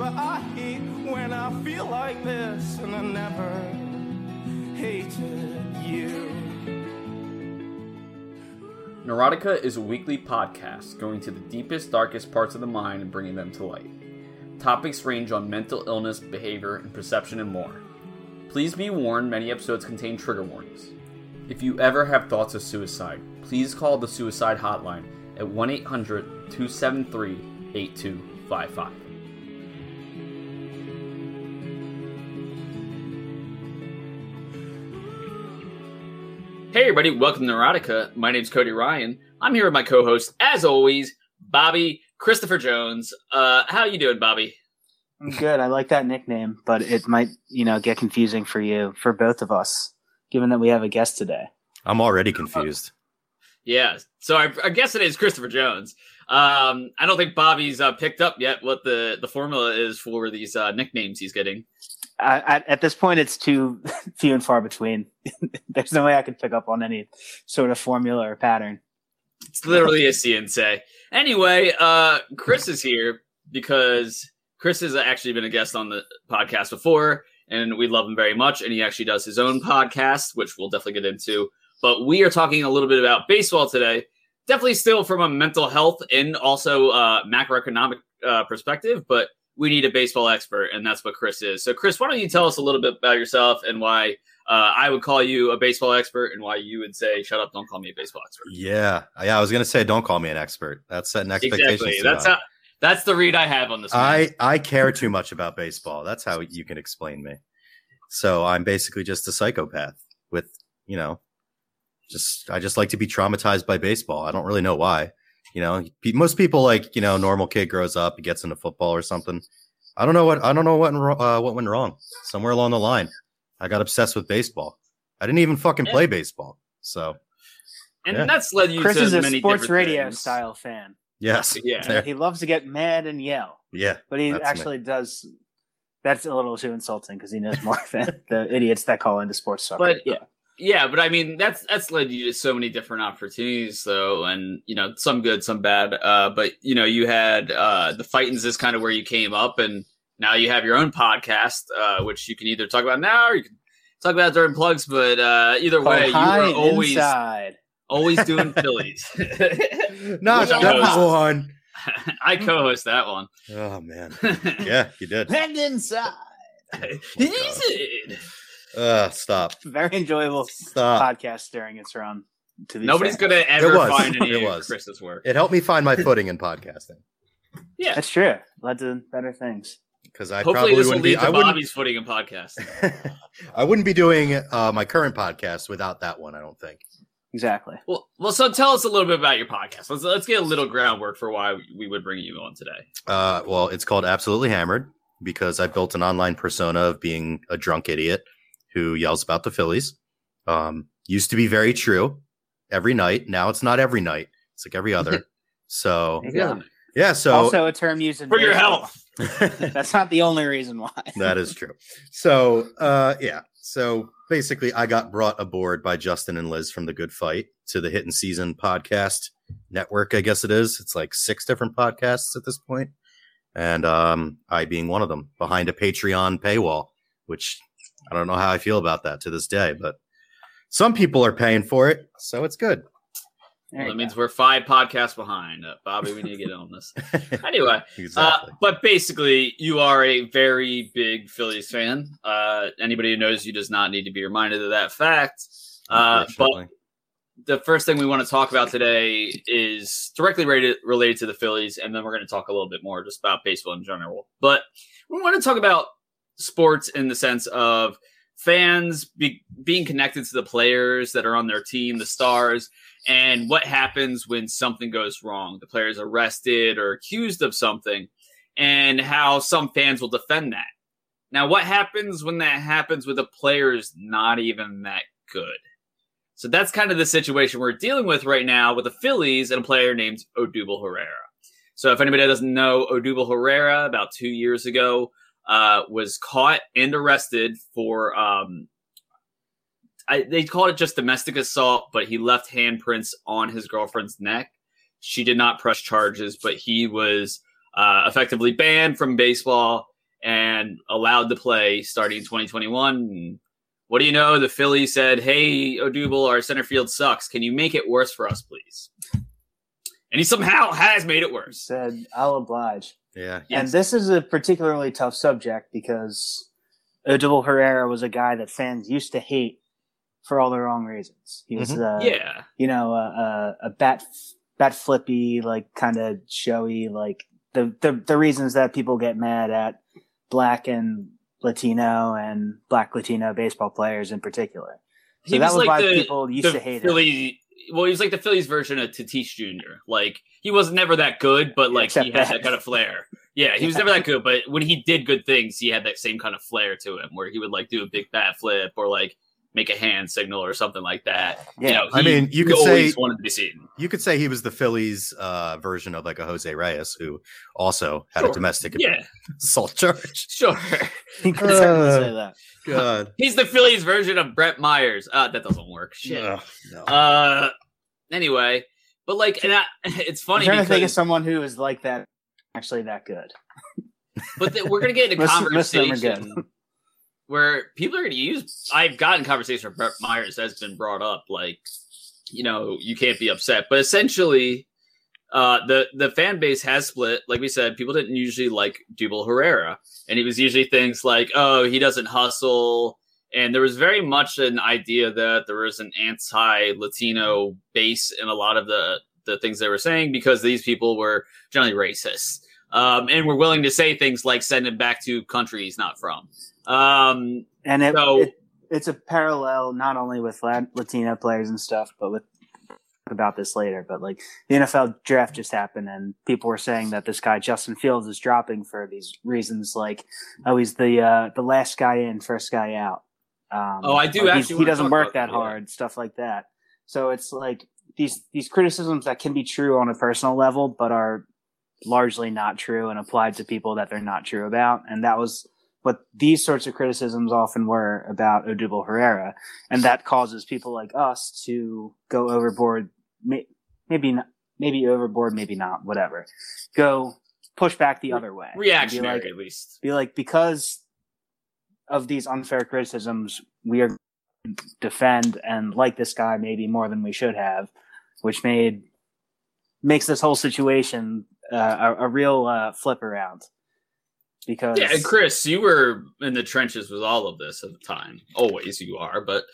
but I hate when I feel like this, and I never hated you. Neurotica is a weekly podcast going to the deepest, darkest parts of the mind and bringing them to light. Topics range on mental illness, behavior, and perception, and more. Please be warned many episodes contain trigger warnings. If you ever have thoughts of suicide, please call the suicide hotline at 1 800 273 8255. Hey everybody, welcome to Neurotica. My name's Cody Ryan. I'm here with my co-host, as always, Bobby Christopher Jones. Uh, how you doing, Bobby? I'm good. I like that nickname, but it might, you know, get confusing for you, for both of us, given that we have a guest today. I'm already confused. Yeah, so I, I today is Christopher Jones. Um, I don't think Bobby's uh, picked up yet what the the formula is for these uh, nicknames he's getting. I, at, at this point, it's too few and far between. There's no way I could pick up on any sort of formula or pattern. It's literally a say. Anyway, uh, Chris is here because Chris has actually been a guest on the podcast before, and we love him very much. And he actually does his own podcast, which we'll definitely get into. But we are talking a little bit about baseball today. Definitely still from a mental health and also uh, macroeconomic uh, perspective, but we need a baseball expert, and that's what Chris is. So, Chris, why don't you tell us a little bit about yourself and why uh, I would call you a baseball expert, and why you would say, "Shut up, don't call me a baseball expert." Yeah, yeah. I was gonna say, don't call me an expert. That's setting expectations. Exactly. That's how. That's the read I have on this. I I care too much about baseball. That's how you can explain me. So I'm basically just a psychopath with you know, just I just like to be traumatized by baseball. I don't really know why. You know, most people like you know, normal kid grows up, he gets into football or something. I don't know what I don't know what uh, what went wrong. Somewhere along the line, I got obsessed with baseball. I didn't even fucking play baseball. So, and yeah. that's led you. Chris to is a many sports radio things. style fan. yes, Yeah. There. He loves to get mad and yell, yeah, but he That's me. actually does. That's a little too insulting because he knows more than the idiots that call into sports talk. But- yeah, Yeah, but I mean that's that's led you to so many different opportunities though, and you know some good, some bad. Uh, but you know you had uh, the Fightins is kind of where you came up, and now you have your own podcast, uh, which you can either talk about now or you can talk about during plugs. But uh, either way, you high were always inside. always doing Phillies. not Which I that one. I co-host that one. Oh man, yeah, you did. And inside. Listen. Uh, stop, Very enjoyable stop. podcast during its run. To be Nobody's gonna ever was. find any It of was. Chris's work. It helped me find my footing in podcasting Yeah. That's true. Led to better things. because I Hopefully, probably this will wouldn't be. lead I to wouldn't. Bobby's footing in podcast. I wouldn't be doing uh, my current podcast without that one. I don't think. Exactly. Well, well, so tell us a little bit about your podcast. Let's let's get a little groundwork for why we would bring you on today. Uh, well, it's called Absolutely Hammered because I built an online persona of being a drunk idiot who yells about the Phillies. Um, used to be very true every night. Now it's not every night. It's like every other. so There you go. yeah. So also a term used in For your baseball. health. That's not the only reason why. that is true. So uh, yeah. So basically, I got brought aboard by Justin and Liz from the Good Phight to the Hittin' Season podcast network. I guess it is. It's like six different podcasts at this point, and um, I being one of them behind a Patreon paywall, which I don't know how I feel about that to this day, but some people are paying for it, so it's good. Well, you that means we're five podcasts behind. Uh, Bobby, we need to get on this. Anyway, uh, but basically, you are a very big Phillies fan. Uh, anybody who knows you does not need to be reminded of that fact. Uh, but the first thing we want to talk about today is directly related, related to the Phillies, and then we're going to talk a little bit more just about baseball in general. But we want to talk about sports in the sense of fans be, being connected to the players that are on their team, the stars, and what happens when something goes wrong. The player's arrested or accused of something, and how some fans will defend that. Now, what happens when that happens with a player is not even that good? So that's kind of the situation we're dealing with right now with the Phillies and a player named Odubel Herrera. So if anybody doesn't know, Odubel Herrera about two years ago uh, was caught and arrested for um, I, they called it just domestic assault, but he left handprints on his girlfriend's neck. She did not press charges, but he was uh, effectively banned from baseball and allowed to play starting in 2021. And what do you know? The Phillies said, "Hey, Odubel, our center field sucks. Can you make it worse for us, please?" And he somehow has made it worse. Said, "I'll oblige." Yeah. And this is a particularly tough subject because Odubel Herrera was a guy that fans used to hate for all the wrong reasons. He was, uh, yeah, you know, a, a, a bat bat flippy, like kind of showy, like the, the the reasons that people get mad at black and Latino and black Latino baseball players in particular. So he that was was like why the, people used the to hate him. Philly. Well, he was like the Phillies version of Tatis Jr. Like he was never that good, but like Except he had that. that kind of flair. Yeah, he was never that good, but when he did good things, he had that same kind of flair to him, where he would like do a big bat flip or like make a hand signal or something like that. You Yeah. know, I mean, you he could always say- wanted to be seen. You could say he was the Phillies uh, version of like a Jose Reyes who also had a domestic Yeah, assault charge. sure. You could Uh, say that. God. He's the Phillies version of Brett Myers. Uh, that doesn't work. Shit. Ugh, no. Uh, anyway, but like, and I, it's I'm funny trying to think of someone who is like that, actually that good. but th- we're gonna get into Most- most where people are gonna use. I've gotten conversation where Brett Myers has been brought up, like, you know, you can't be upset, but essentially. Uh, the the fan base has split. Like we said, people didn't usually like Dubel Herrera, and it was usually things like, "Oh, he doesn't hustle," and there was very much an idea that there was an anti-Latino base in a lot of the the things they were saying because these people were generally racist, um, and were willing to say things like "send him back to country he's not from." Um, And it, So- it it's a parallel not only with Lat- Latino players and stuff, but with about this later. But like the NFL draft just happened, and people were saying that this guy Justin Fields is dropping for these reasons, like oh he's the uh, the last guy in, first guy out. Um, Oh, I do actually He doesn't work that hard, stuff like that. So it's like these these criticisms that can be true on a personal level, but are largely not true and applied to people that they're not true about. And that was what these sorts of criticisms often were about Odubel Herrera. And that causes people like us to go overboard, may, maybe not, maybe overboard, maybe not, whatever. Go push back the other way. Reactionary, like- at least. be like because of these unfair criticisms we are defend and like this guy maybe more than we should have which made makes this whole situation uh, a, a real uh, flip around because Yeah, and Chris, you were in the trenches with all of this at the time. Always you are, but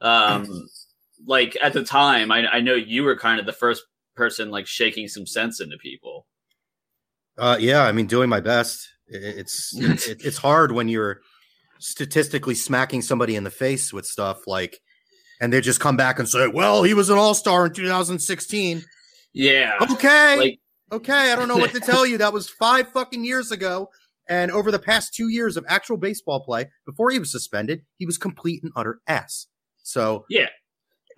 um, like at the time, I, I know you were kind of the first person like shaking some sense into people. Uh, yeah, I mean, doing my best. It's it, it's hard when you're statistically smacking somebody in the face with stuff like, and they just come back and say, "Well, he was an all star in 2016." Yeah, Okay, like okay, I don't know what to tell you. That was five fucking years ago. And over the past two years of actual baseball play, before he was suspended, he was complete and utter ass. So yeah,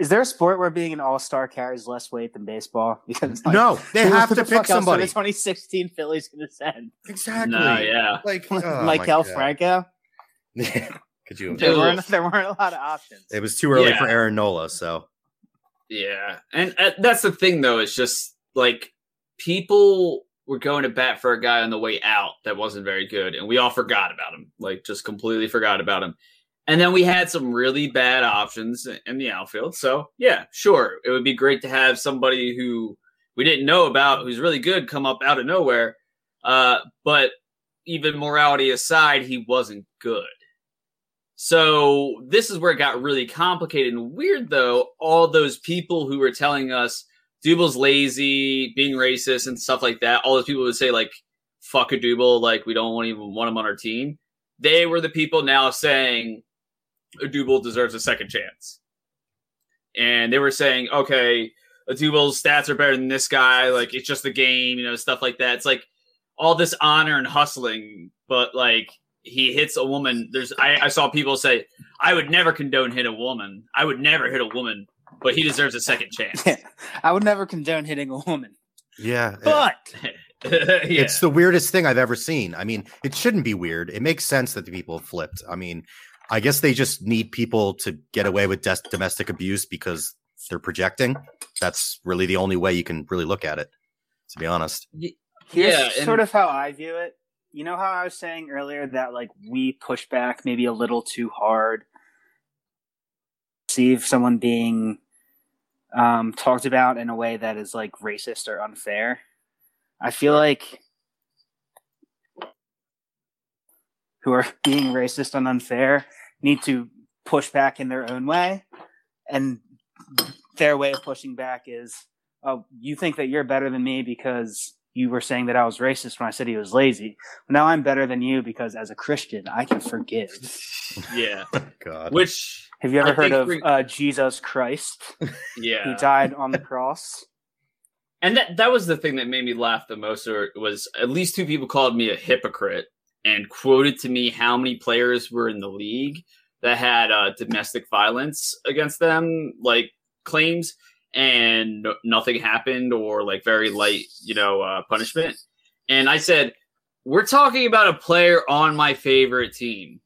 is there a sport where being an all-star carries less weight than baseball because like, no, they have to the pick somebody. the 2016 Phillies going to send Exactly. no, yeah. Like oh my Maikel God. Franco Could you? there weren't, there weren't a lot of options It was too early Yeah. for Aaron Nola, so Yeah, and uh, that's the thing, though. It's just like people were going to bat for a guy on the way out that wasn't very good, and we all forgot about him. Like, just completely forgot about him. And then we had some really bad options in the outfield. So yeah, sure, it would be great to have somebody who we didn't know about who's really good come up out of nowhere. Uh, but even morality aside, he wasn't good. So this is where it got really complicated and weird, though. All those people who were telling us Dubel's lazy, being racist, and stuff like that. All those people would say like "fuck a Dubel," like we don't even want him on our team. They were the people now saying Dubel deserves a second chance, and they were saying, okay, Dubel's stats are better than this guy. Like it's just the game, you know, stuff like that. It's like all this honor and hustling, but like he hits a woman. There's I, I saw people say, I would never condone hit a woman. I would never hit a woman, but he deserves a second chance. Yeah. I would never condone hitting a woman, yeah, but yeah. it's the weirdest thing I've ever seen. I mean, it shouldn't be weird. It makes sense that the people have flipped. I mean, I guess they just need people to get away with des- domestic abuse because they're projecting. That's really the only way you can really look at it. To be honest, here's Yeah, and- sort of how I view it. you know how I was saying earlier that like we push back maybe a little too hard, see if someone being um, talked about in a way that is like racist or unfair. I feel like who are being racist and unfair need to push back in their own way, and their way of pushing back is, "Oh, you think that you're better than me because." You were saying that I was racist when I said he was lazy. Now I'm better than you because, as a Christian, I can forgive. Yeah. God. Which Have you ever I heard of uh, Jesus Christ? He yeah. died on the cross. And that that was the thing that made me laugh the most or was at least two people called me a hypocrite and quoted to me how many players were in the league that had uh, domestic violence against them, like claims, and nothing happened or like very light, you know, uh, punishment. And I said, "We're talking about a player on my favorite team.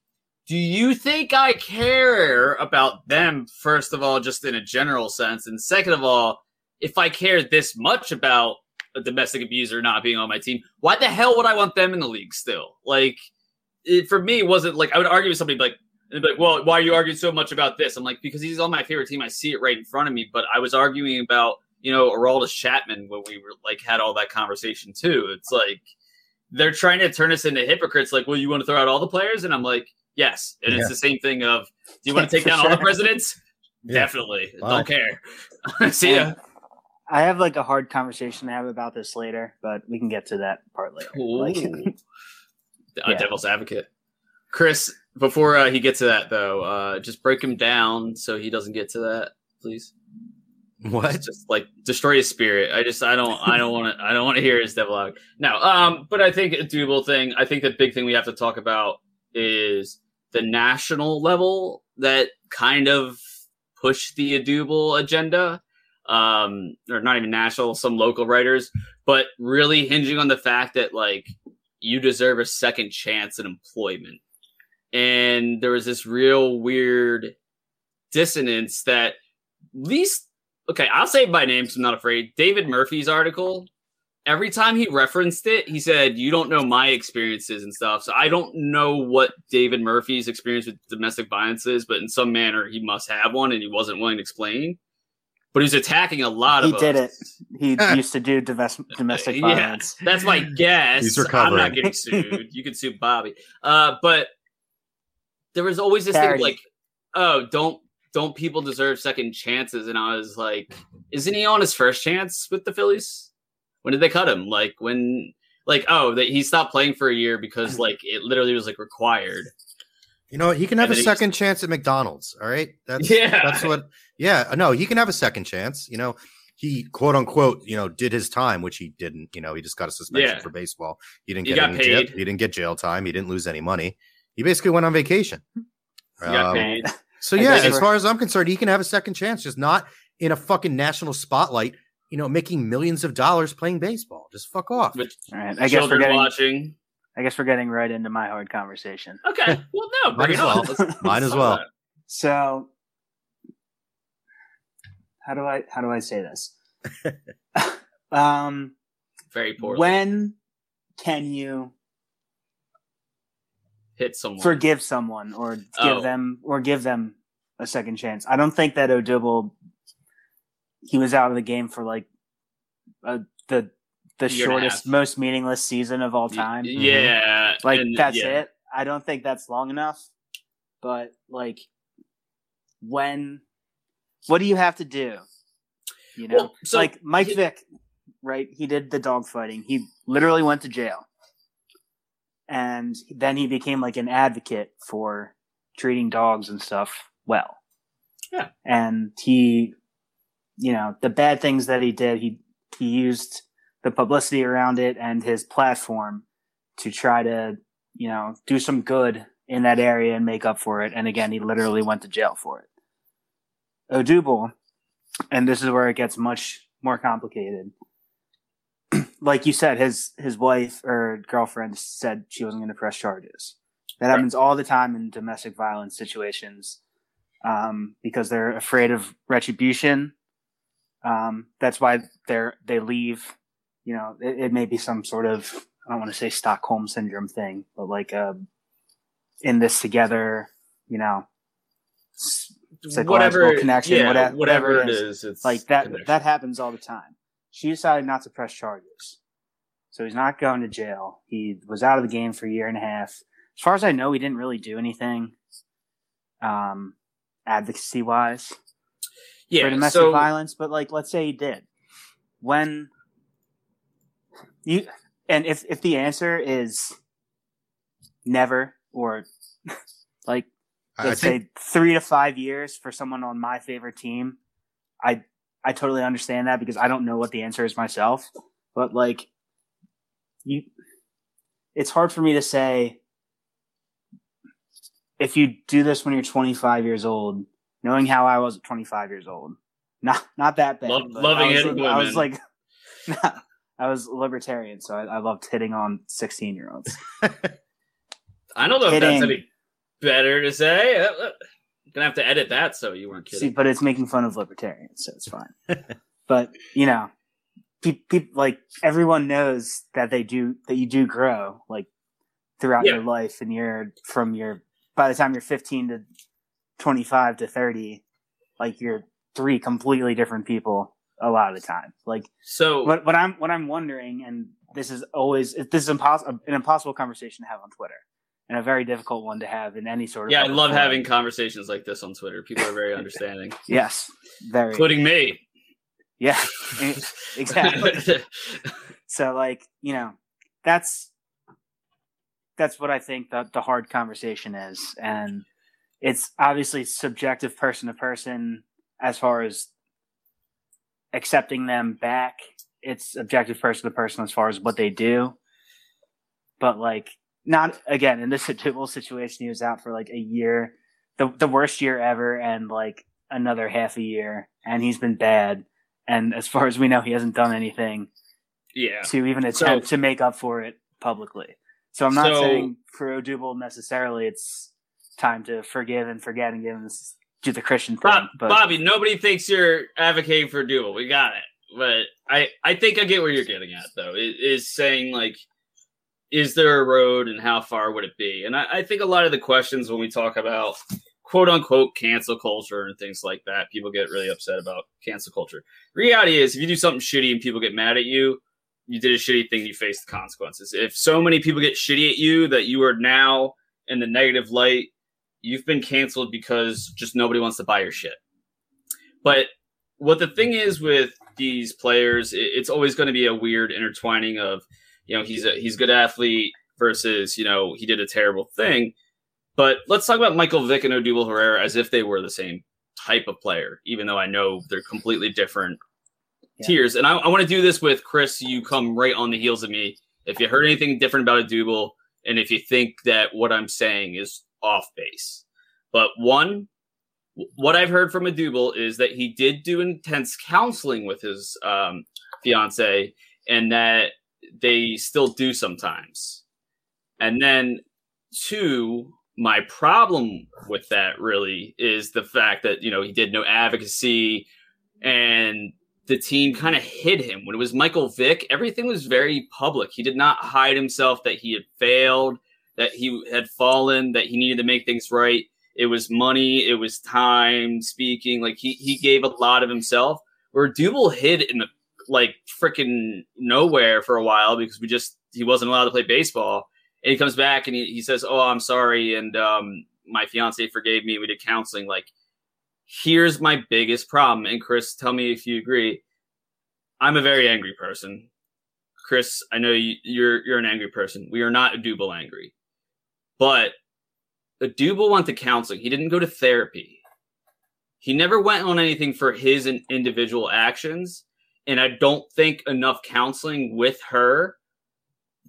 Do you think I care about them? First of all, just in a general sense, and second of all." if I care this much about a domestic abuser not being on my team, why the hell would I want them in the league still? Like, it, for me, wasn't like I would argue with somebody like, like, well, why are you arguing so much about this? I'm like, because he's on my favorite team. I see it right in front of me. But I was arguing about, you know, Aroldis Chapman when we were like had all that conversation too. It's like they're trying to turn us into hypocrites. Like, well, you want to throw out all the players? And I'm like, yes. And Yeah. it's the same thing of, do you want to take For down all the presidents? Yeah. Definitely. Why? Don't care. see ya. And I have like a hard conversation to have about this later, but we can get to that part later. Like, Ooh. Uh, Yeah. Devil's advocate. Chris, before uh, he gets to that though, uh, just break him down so he doesn't get to that, please. What? Just like destroy his spirit. I just I don't I don't want to I don't want to hear his devil advocate. No, um, but I think a doable thing. I think the big thing we have to talk about is the national level that kind of pushed the Odubel agenda. Um, or not even national, some local writers, but really hinging on the fact that like you deserve a second chance in employment. And there was this real weird dissonance that least okay, I'll say by name because I'm not afraid. David Murphy's article, every time he referenced it, he said, You don't know my experiences and stuff. So I don't know what David Murphy's experience with domestic violence is, but in some manner he must have one and he wasn't willing to explain. But he's attacking a lot He of He did us. it. He used to do domestic domestic Yeah. violence. That's my guess. He's recovering. I'm not getting sued. You can sue Bobby. Uh, but there was always this thing like, oh, don't don't people deserve second chances? And I was like, isn't he on his first chance with the Phillies? When did they cut him? Like when like oh that he stopped playing for a year because like it literally was like required. You know? He can have And a then he- second chance at McDonald's. All right. That's Yeah. That's what. Yeah. No, he can have a second chance. You know, he quote unquote, you know, did his time, which he didn't. You know, he just got a suspension Yeah. for baseball. He didn't He get got any jail. paid. He didn't get jail time. He didn't lose any money. He basically went on vacation. He got Um, paid. So yeah, as far as I'm concerned, he can have a second chance, just not in a fucking national spotlight. You know, making millions of dollars playing baseball. Just fuck off. Which All right. I guess we're getting. watching. I guess we're getting right into my hard conversation. Okay. Well no, Might bring as it well. Let's- Might as well. So, how do I how do I say this? um. Very poorly. when can you hit someone. forgive someone or give Oh. them or give them a second chance. I don't think that Odubel he was out of the game for like uh, the the Year shortest, most meaningless season of all time. Yeah. Like and- that's yeah. it. I don't think that's long enough. But like when what do you have to do? You know? Well, so like Mike he- Vick, right? He did the dog fighting. He literally went to jail. And then he became like an advocate for treating dogs and stuff well. Yeah. And he you know, the bad things that he did, he he used the publicity around it and his platform to try to, you know, do some good in that area and make up for it. And again, he literally went to jail for it. Odubel, and this is where it gets much more complicated. like you said, his his wife or girlfriend said she wasn't going to press charges. That Right. happens all the time in domestic violence situations um, because they're afraid of retribution. Um, that's why they're they leave. You know, it, it may be some sort of I don't want to say Stockholm syndrome thing, but like a in this together, you know, psychological whatever connection, yeah, whatever, whatever it is. is, it's like that connection. that happens all the time. She decided not to press charges. So he's not going to jail. He was out of the game for a year and a half. As far as I know, he didn't really do anything um advocacy wise yeah. for domestic so violence, but like let's say he did. When you and if if the answer is never or like let's think say three to five years for someone on my favorite team, I I totally understand that because I don't know what the answer is myself. But like you it's hard for me to say if you do this when you're 25 years old, knowing how I was at 25 years old, not not that bad. Love- loving I was, hitting I was women. like, I was libertarian, so I, I loved hitting on 16 year olds. I don't know if that's any better to say. Uh, uh, Gonna have to edit that so you weren't See, kidding. but it's making fun of libertarians, so it's fine. but you know, people like everyone knows that they do that you do grow like throughout Yeah. your life, and you're from your by the time you're 15 to 25 to 30, like you're three completely different people a lot of the time. Like So what what I'm what I'm wondering, and this is always this is impossible an impossible conversation to have on Twitter, and a very difficult one to have in any sort of yeah, I love forum. having conversations like this on Twitter. People are very understanding, yes, very including me. yeah exactly. so like you know that's that's what i think the, the hard conversation is and it's obviously subjective person to person as far as accepting them back it's objective person to person as far as what they do but like not again in this typical situation he was out for like a year the, the worst year ever and like another half a year and he's been bad and as far as we know he hasn't done anything yeah. to even attempt So- to make up for it publicly. So I'm not So- saying for Odubel necessarily it's time to forgive and forget and give this, do the Christian thing. Bob, but Bobby, nobody thinks you're advocating for dual. We got it. But I, I think I get where you're getting at, though. It is saying, like, is there a road and how far would it be? And I, I think a lot of the questions when we talk about quote unquote cancel culture and things like that, people get really upset about cancel culture. reality is, if you do something shitty and people get mad at you, you did a shitty thing, you face the consequences. If so many people get shitty at you that you are now in the negative light, you've been canceled because just nobody wants to buy your shit. But what the thing is with these players, it's always going to be a weird intertwining of, you know, he's a he's a good athlete versus, you know, he did a terrible thing. But let's talk about Michael Vick and Odubel Herrera as if they were the same type of player, even though I know they're completely different Yeah. tiers. And I, I want to do this with Chris. You come right on the heels of me. If you heard anything different about Odubel, and if you think that what I'm saying is off base, but one, what I've heard from Odubel is that he did do intense counseling with his um, fiance, and that they still do sometimes. And then two, my problem with that really is the fact that you know he did no advocacy, and the team kind of hid him when it was Michael Vick. Everything was very public. He did not hide himself that he had failed, that he had fallen, that he needed to make things right. It was money, it was time, speaking. Like he he gave a lot of himself. Where Dubel hid in the like freaking nowhere for a while because we just he wasn't allowed to play baseball. And he comes back and he, he says, "Oh, I'm sorry," and um, my fiance forgave me. We did counseling. Like, here's my biggest problem. And Chris, tell me if you agree. I'm a very angry person. Chris, I know you, you're you're an angry person. We are not a Dubel angry, but a Dubel went to counseling. He didn't go to therapy. He never went on anything for his individual actions, and I don't think enough counseling with her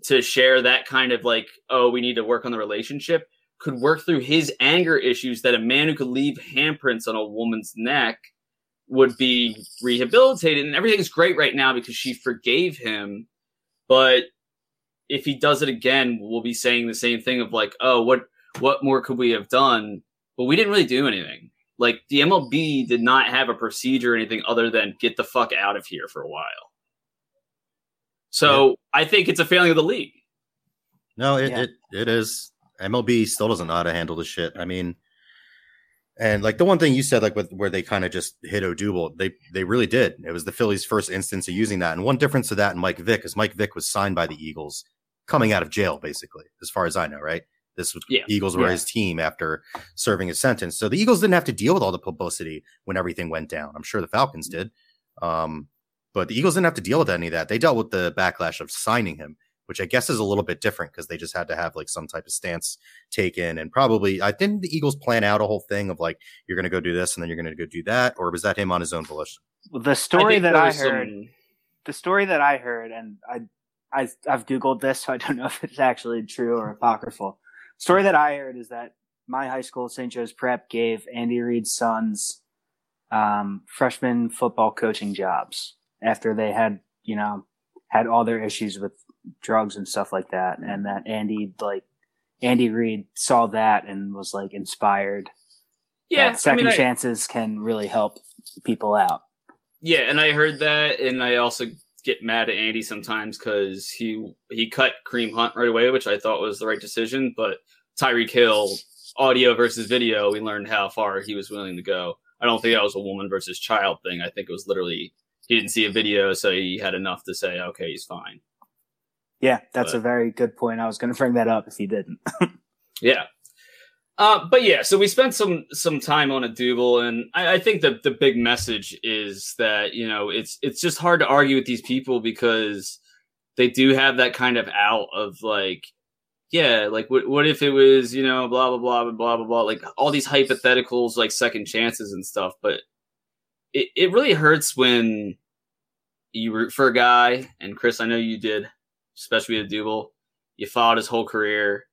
to share that kind of like, oh, we need to work on the relationship could work through his anger issues that a man who could leave handprints on a woman's neck would be rehabilitated and everything's great right now because she forgave him but if he does it again we'll be saying the same thing of like oh what what more could we have done but we didn't really do anything like the mlb did not have a procedure or anything other than get the fuck out of here for a while so i think it's a failing of the league No, it, Yeah. it it is. MLB still doesn't know how to handle the shit. I mean, and like the one thing you said, like with where they kind of just hit Odubel, they they really did. It was the Phillies' first instance of using that. And one difference to that and Mike Vick is Mike Vick was signed by the Eagles coming out of jail, basically, as far as I know, right? This was Yeah. Eagles were Yeah. his team after serving his sentence. So the Eagles didn't have to deal with all the publicity when everything went down. I'm sure the Falcons did. Um, but the Eagles didn't have to deal with any of that. They dealt with the backlash of signing him, which I guess is a little bit different because they just had to have like some type of stance taken. And probably, I didn't the Eagles plan out a whole thing of like, you're going to go do this and then you're going to go do that? Or was that him on his own volition? The story think that I was some- heard, the story that I heard, and I, I, I've googled this, so I don't know if it's actually true or apocryphal. Story that I heard is that my high school, St. Joe's Prep, gave Andy Reid's sons um, freshman football coaching jobs after they had, you know, had all their issues with drugs and stuff like that, and that Andy like Andy Reid saw that and was like inspired. Yeah, second I mean, I- chances can really help people out. Yeah, and I heard that, and I also get mad at Andy sometimes because he he cut Kareem Hunt right away, which I thought was the right decision. But Tyreek Hill, audio versus video, we learned how far he was willing to go. I don't think that was a woman versus child thing. I think it was literally he didn't see a video, so he had enough to say, okay, he's fine. Yeah, that's But- a very good point. I was going to bring that up if he didn't. Yeah. Uh, but yeah, so we spent some some time on a Dubel, and I, I think that the big message is that you know it's it's just hard to argue with these people because they do have that kind of out of like, yeah, like what what if it was you know blah blah blah blah blah blah blah like all these hypotheticals like second chances and stuff, but it it really hurts when you root for a guy, and Chris, I know you did, especially with Dubel, you followed his whole career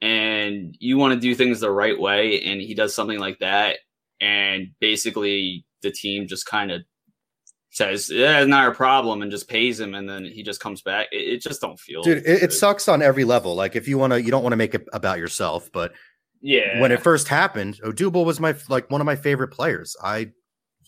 and you want to do things the right way and he does something like that and basically the team just kind of says yeah it's not our problem and just pays him and then he just comes back it, it just don't feel Dude, it, it sucks on every level. Like if you want to, you don't want to make it about yourself, but yeah when it first happened, Odubel was my like one of my favorite players. I,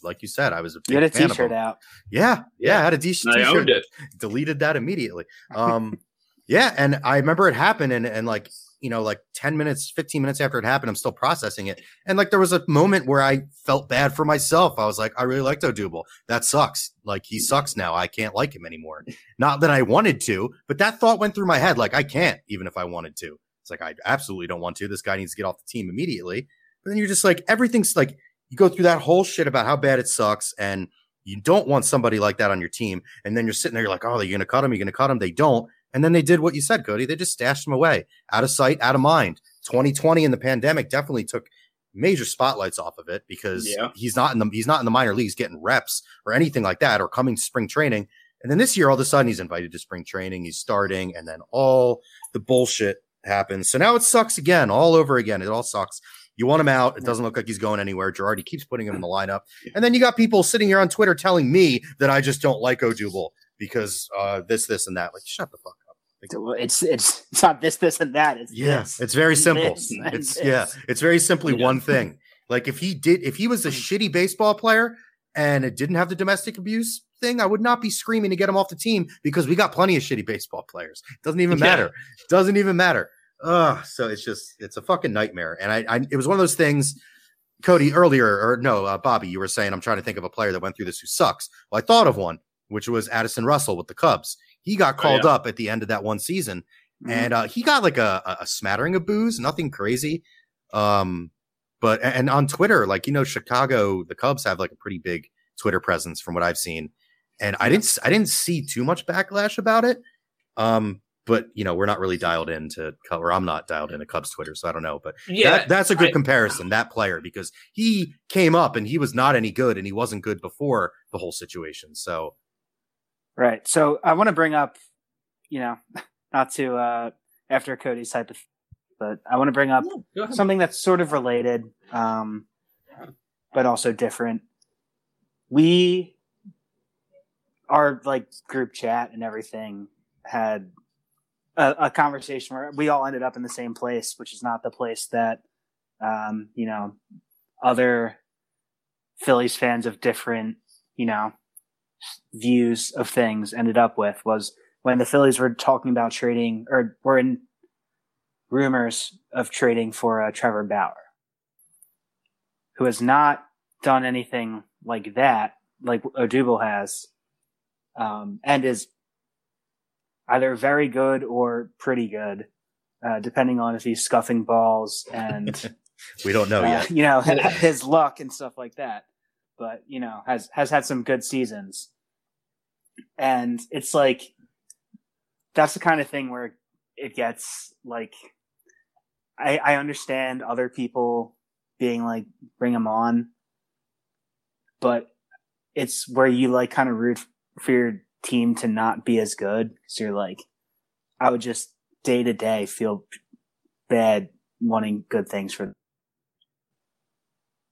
like you said, I was a You had a fan t-shirt him. out. Yeah, yeah, I had a D- I t-shirt. I owned it Deleted that immediately. Um, yeah, and I remember it happened, and and like you know, like ten minutes, fifteen minutes after it happened, I'm still processing it, and like there was a moment where I felt bad for myself. I was like, I really liked Odubel. That sucks. Like he sucks now. I can't like him anymore. Not that I wanted to, but that thought went through my head. Like I can't, even if I wanted to. It's like I absolutely don't want to. This guy needs to get off the team immediately. But then you're just like everything's like you go through that whole shit about how bad it sucks and you don't want somebody like that on your team. And then you're sitting there, you're like, oh, are going to cut him? You're going to cut him. They don't. And then they did what you said, Cody. They just stashed him away out of sight, out of mind. 2020 and the pandemic definitely took major spotlights off of it because Yeah. he's not in the he's not in the minor leagues getting reps or anything like that or coming to spring training. And then this year, all of a sudden, he's invited to spring training. He's starting, and then all the bullshit happens. So now it sucks again, all over again. It all sucks. You want him out. It doesn't look like he's going anywhere. Girardi keeps putting him in the lineup. And then you got people sitting here on Twitter telling me that I just don't like Odubel because uh, this, this, and that. Like, shut the fuck It's it's it's not this this and that. It's Yeah, this. it's very simple. It's this. yeah, it's very simply Yeah. one thing. Like if he did, if he was a shitty baseball player and it didn't have the domestic abuse thing, I would not be screaming to get him off the team because we got plenty of shitty baseball players. Doesn't even Yeah. matter. Doesn't even matter. Ugh. So it's just it's a fucking nightmare. And I, I it was one of those things. Cody earlier, or no, uh, Bobby, you were saying I'm trying to think of a player that went through this who sucks. Well, I thought of one, which was Addison Russell with the Cubs. He got Oh, called yeah. up at the end of that one season Mhm. and uh, he got like a, a- a smattering of boos, nothing crazy. Um, but and on Twitter, like you know, Chicago, the Cubs have like a pretty big Twitter presence from what I've seen, and I didn't I didn't see too much backlash about it. Um, but you know, we're not really dialed into or I'm not dialed into Cubs Twitter, so I don't know. But yeah that, that's a good I- comparison, that player, because he came up and he was not any good, and he wasn't good before the whole situation. So Right. So I want to bring up, you know, not to uh after Cody's type of, but I want to bring up something that's sort of related, um, but also different. We, our like group chat and everything had a, a conversation where we all ended up in the same place, which is not the place that, um, you know, other Phillies fans of different, you know, views of things ended up with was when the Phillies were talking about trading or were in rumors of trading for uh, Trevor Bauer, who has not done anything like that, like Odubel has, um, and is either very good or pretty good, uh, depending on if he's scuffing balls and we don't know uh, yet. you know his luck and stuff like that. But you know has has had some good seasons, and it's like that's the kind of thing where it gets like I, I understand other people being like bring him on, but it's where you like kind of root for your team to not be as good. So you're like, I would just day to day feel bad wanting good things for.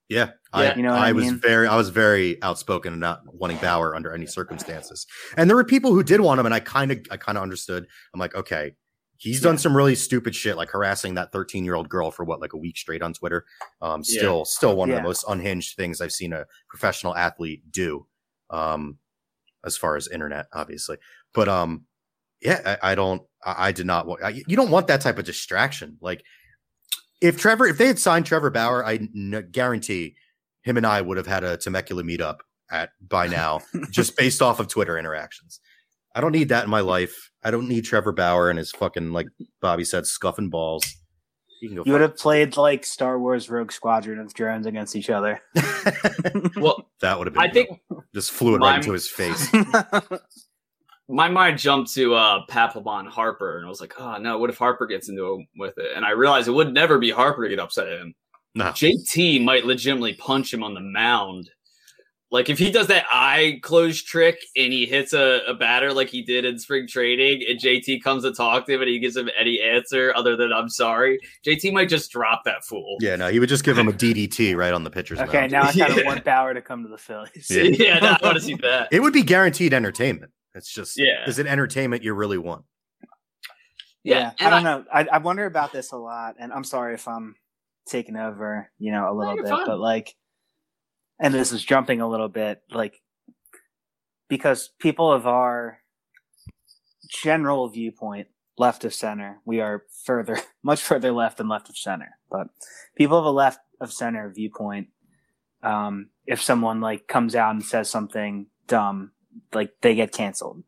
Yeah, Yeah, I, you know I I was very, I was very outspoken and not wanting Bauer under any circumstances. And there were people who did want him, and I kind of, I kind of understood. I'm like, okay, he's done some really stupid shit, like harassing that 13 year old girl for what, like a week straight on Twitter. Um, Yeah. still, still one of the most unhinged things I've seen a professional athlete do. Um, as far as internet, obviously, but um, yeah, I, I don't, I, I did not want. I, you don't want that type of distraction, like if Trevor, if they had signed Trevor Bauer, I n- guarantee him and I would have had a Temecula meetup at by now, just based off of Twitter interactions. I don't need that in my life. I don't need Trevor Bauer and his fucking like Bobby said, scuffing balls. You can go. You would have played like Star Wars Rogue Squadron of drones against each other. Well, that would have been. I think dope. just flew it my- right into his face. My mind jumped to uh Papelbon Harper, and I was like, oh no, what if Harper gets into it with it? And I realized it would never be Harper to get upset at him. No, JT might legitimately punch him on the mound. Like if he does that eye close trick and he hits a, a batter like he did in spring training, and JT comes to talk to him and he gives him any answer other than "I'm sorry," JT might just drop that fool. yeah, no, he would just give him a DDT right on the pitcher's okay, mound. now I kind of Yeah. want Bauer to come to the Phillies. Yeah. yeah, no, I want to see that. It would be guaranteed entertainment. It's just, Yeah. is it entertainment you really want? Yeah, I don't know. I, I wonder about this a lot, and I'm sorry if I'm taking over, you know, a little you're bit, fine. but like, and this is jumping a little bit, like, because people of our general viewpoint, left of center, we are further, much further left than left of center. But people of a left of center viewpoint, um, if someone like comes out and says something dumb, like they get canceled.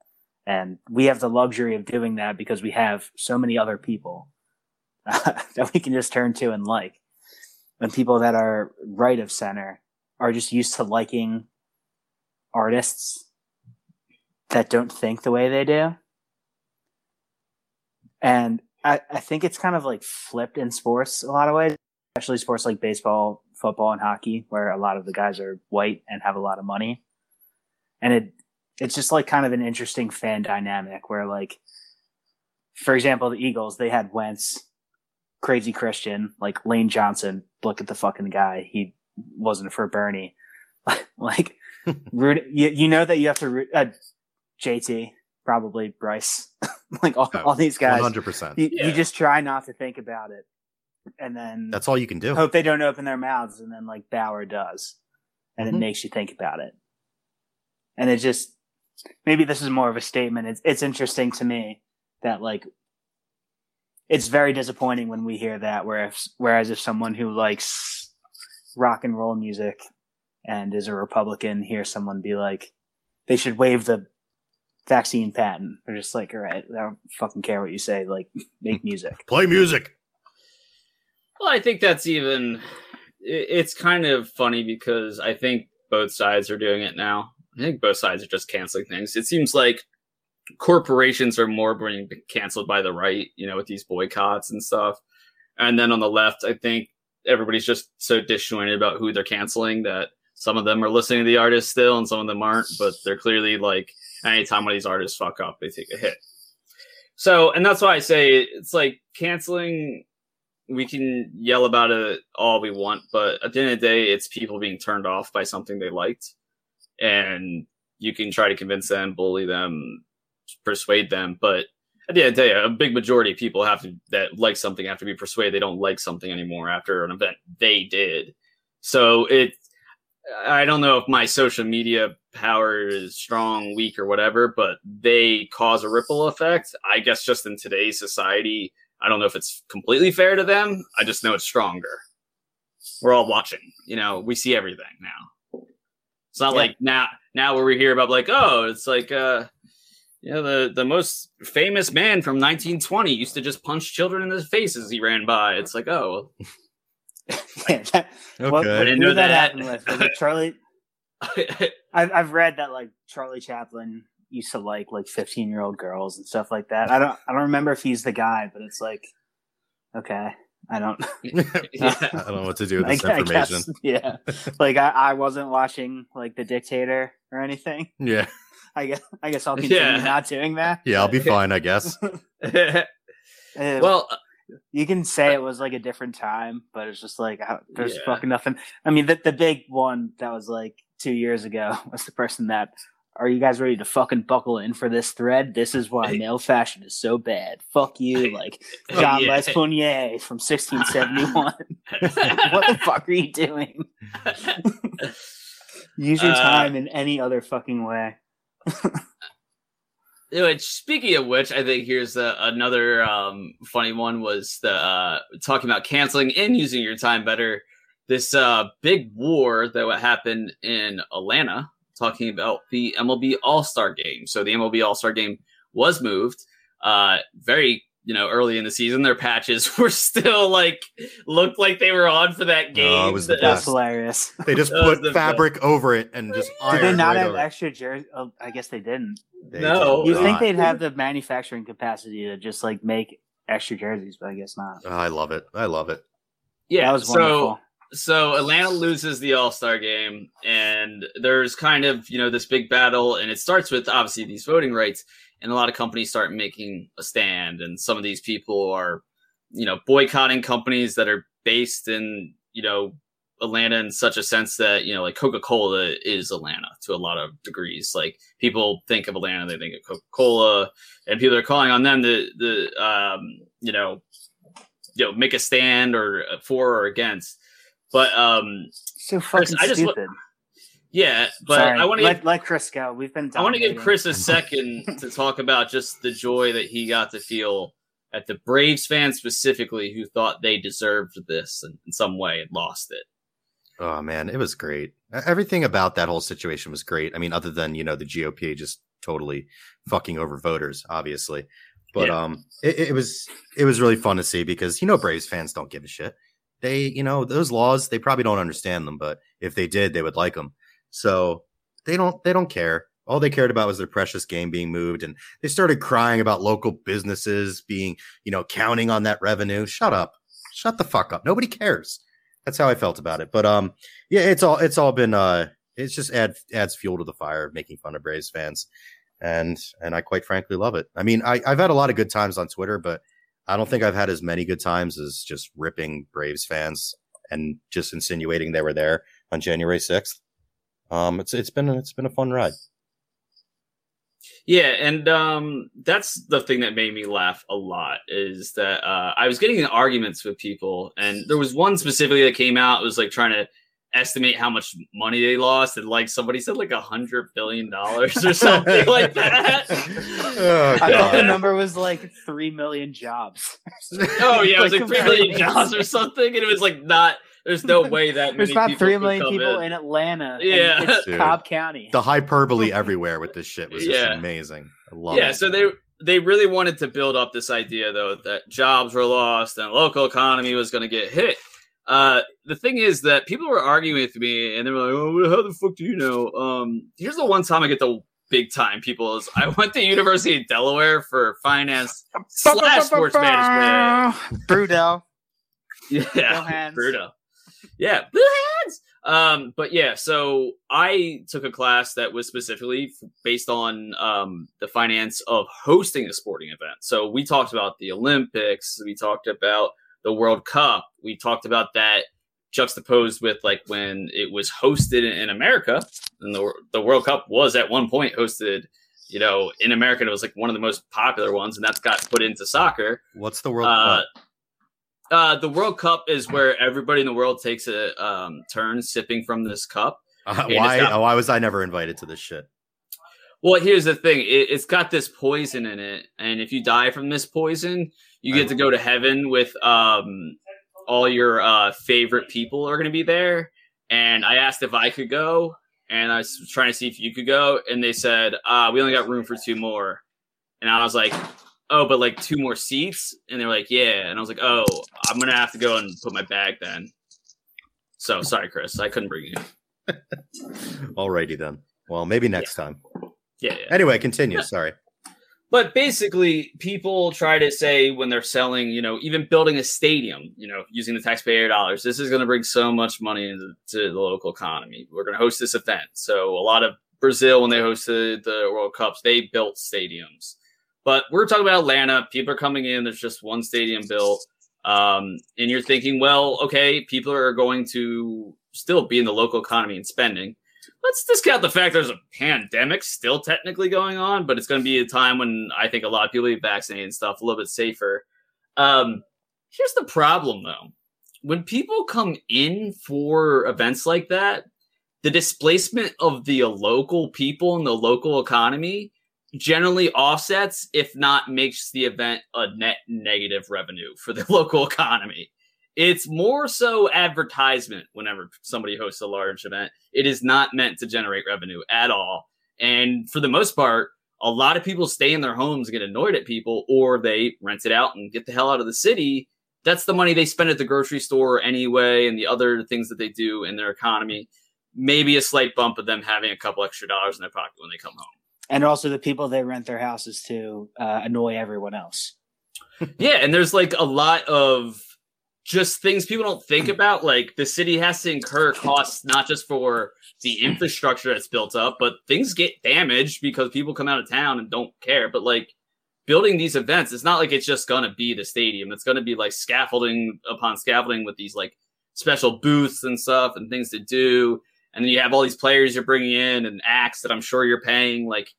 And we have the luxury of doing that because we have so many other people that we can just turn to and like. And people that are right of center are just used to liking artists that don't think the way they do. And I, I think it's kind of like flipped in sports a lot of ways, especially sports like baseball, football, and hockey, where a lot of the guys are white and have a lot of money. And it, it's just like kind of an interesting fan dynamic where like, for example, the Eagles, they had Wentz, crazy Christian, like Lane Johnson. Look at the fucking guy. He wasn't for Bernie. like, root, you, you know that you have to root, uh, JT, probably Bryce, like all, Oh, all these guys. 100%. You, Yeah. you just try not to think about it. And then That's all you can do. hope they don't open their mouths. And then like Bauer does. And Mhm. it makes you think about it. And it just, maybe this is more of a statement. It's, it's interesting to me that like, it's very disappointing when we hear that. Whereas, whereas if someone who likes rock and roll music and is a Republican hears someone be like, they should waive the vaccine patent. They're just like, all right, I don't fucking care what you say. Like, make music. Play music. Well, I think that's even. It's kind of funny because I think both sides are doing it now. I think both sides are just canceling things. It seems like corporations are more being canceled by the right, you know, with these boycotts and stuff. And then on the left, I think everybody's just so disjointed about who they're canceling that some of them are listening to the artist still and some of them aren't, but they're clearly like anytime one of these artists fuck up, they take a hit. So, and that's why I say it's like canceling we can yell about it all we want, but at the end of the day, it's people being turned off by something they liked. And you can try to convince them, bully them, persuade them. But at the end of the day, a big majority of people have to, that like something have to be persuaded they don't like something anymore after an event they did. So it, I don't know if my social media power is strong, weak, or whatever, but they cause a ripple effect. I guess just in today's society, I don't know if it's completely fair to them. I just know it's stronger. We're all watching. You know, we see everything now. It's not Yeah. like now now where we hear about like, oh, it's like uh you know, the, the most famous man from 1920 used to just punch children in the face as he ran by. It's like, oh, Yeah, that- what- Okay. I didn't know that, that. happened with? Was it Charlie? I've I've read that like Charlie Chaplin used to like like fifteen year old girls and stuff like that. I don't I don't remember if he's the guy, but it's like okay. I don't. yeah. I don't know what to do with I, this information. guess, yeah, like I, I wasn't watching like the Dictator or anything. Yeah. I guess I guess I'll continue Yeah. not doing that. Yeah, I'll be fine, I guess. Uh, well, you can say it was like a different time, but it's just like uh, there's Yeah. fucking nothing. I mean, the the big one that was like two years ago was the person that. Are you guys ready to fucking buckle in for this thread? This is why male fashion is so bad. Fuck you, like John Yeah. Lesconier from 1671. what the fuck are you doing? Use your Uh, time in any other fucking way. Which, speaking of which, I think here's uh, another um, funny one was the uh, talking about canceling and using your time better. This uh, big war that would happen in Atlanta, talking about the MLB All Star Game. So the MLB All Star Game was moved uh, very you know early in the season. Their patches were still like looked like they were on for that game. Oh, it was the That's best. hilarious. They just put the fabric over it and just Did they not right have extra jersey? Oh, I guess they didn't. They No. did You think they'd have the manufacturing capacity to just like make extra jerseys, but I guess not. Oh, I love it. I love it. yeah, that was wonderful. so Atlanta loses the All Star game, and there's kind of you know this big battle, and it starts with obviously these voting rights, and a lot of companies start making a stand, and some of these people are you know boycotting companies that are based in you know Atlanta in such a sense that you know like Coca Cola is Atlanta to a lot of degrees. Like people think of Atlanta, they think of Coca Cola, and people are calling on them to the um, you know you know make a stand or uh, for or against. But um, So fucking I just wa- stupid. yeah, but Sorry. I want to let, give let Chris go. We've been. I want to give. Chris a second to talk about just the joy that he got to feel at the Braves fans specifically who thought they deserved this in, in some way and lost it. Oh man, it was great. Everything about that whole situation was great. I mean, other than you know the GOP just totally fucking over voters, obviously. But Yeah. um, it, it was it was really fun to see because you know Braves fans don't give a shit. They you know those laws they probably don't understand them, but if they did, they would like them. So they don't they don't care. All they cared about was their precious game being moved, and they started crying about local businesses being you know counting on that revenue. Shut up, shut the fuck up. Nobody cares. That's how I felt about it. But um, yeah, it's all it's all been uh, it's just add adds fuel to the fire of making fun of Braves fans, and and I quite frankly love it. I mean, I I've had a lot of good times on Twitter, but I don't think I've had as many good times as just ripping Braves fans and just insinuating they were there on January sixth. Um, it's it's been it's been a fun ride. Yeah, and um, that's the thing that made me laugh a lot is that uh, I was getting in arguments with people, and there was one specifically that came out. It was like trying to estimate how much money they lost, and like somebody said, like a hundred billion dollars or something like that. Oh, I thought the number was like three million jobs. Oh yeah, it was like three million jobs or something, and it was like not. There's no way that There's many about people three could million come people in. in Atlanta. and Yeah. it's Dude. Cobb County. The hyperbole everywhere with this shit was just Yeah. amazing. I love yeah, it. so they they really wanted to build up this idea though that jobs were lost and local economy was going to get hit. Uh, the thing is that people were arguing with me and they were like, "Oh, how the fuck do you know?" Um, here's the one time I get the big time people is I went to University of Delaware for finance slash sports management. Brudel. Yeah. Bruno. Yeah, Blue Hens. Um, but yeah, so I took a class that was specifically based on um, the finance of hosting a sporting event. So we talked about the Olympics, we talked about the World Cup, we talked about that juxtaposed with like when it was hosted in, America, and the the World Cup was at one point hosted. You know, in America, it was like one of the most popular ones, and that's got put into soccer. What's the World Uh, Cup? uh, the World Cup is where everybody in the world takes a um, turn sipping from this cup. Uh, why? got- why was I never invited to this shit? Well, here's the thing: it, it's got this poison in it, and if you die from this poison, you get to go to heaven with um all your uh favorite people are going to be there. And I asked if I could go, and I was trying to see if you could go, and they said, uh, we only got room for two more. And I was like, oh, but like two more seats? And they're like, yeah. And I was like, oh, I'm gonna have to go and put my bag then. So sorry, Chris, I couldn't bring you. Alrighty then. Well, maybe next time. Yeah, yeah. Anyway, continue. Sorry. But basically, people try to say when they're selling, you know, even building a stadium, you know, using the taxpayer dollars, this is going to bring so much money into to the local economy. We're going to host this event. So a lot of Brazil, when they hosted the World Cups, they built stadiums. But we're talking about Atlanta. People are coming in. There's just one stadium built. Um, and you're thinking, well, okay, people are going to still be in the local economy and spending let's discount the fact there's a pandemic still technically going on, but it's going to be a time when I think a lot of people be vaccinated and stuff, a little bit safer. Um, here's the problem though. When people come in for events like that, the displacement of the local people and the local economy generally offsets, if not makes the event a net negative revenue for the local economy. It's more so advertisement whenever somebody hosts a large event. It is not meant to generate revenue at all. And for the most part, a lot of people stay in their homes, and get annoyed at people, or they rent it out and get the hell out of the city. That's the money they spend at the grocery store anyway, and the other things that they do in their economy. Maybe a slight bump of them having a couple extra dollars in their pocket when they come home. And also the people they rent their houses to uh, annoy everyone else. yeah, and there's like a lot of just things people don't think about. Like the city has to incur costs not just for the infrastructure that's built up, but things get damaged because people come out of town and don't care. But like building these events, it's not like it's just gonna be the stadium. It's gonna be like scaffolding upon scaffolding with these like special booths and stuff and things to do. And then you have all these players you're bringing in and acts that I'm sure you're paying. Like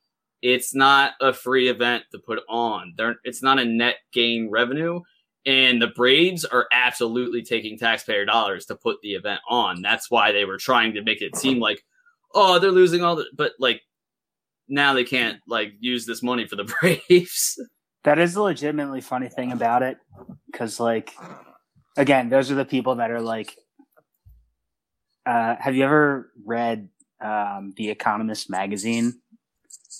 it's not a free event to put on. There, it's not a net gain revenue and the Braves are absolutely taking taxpayer dollars to put the event on. That's why they were trying to make it seem like, oh, they're losing all the, but like now they can't like use this money for the Braves. That is the legitimately funny thing about it, because like, again, those are the people that are like, uh, have you ever read um, the Economist magazine?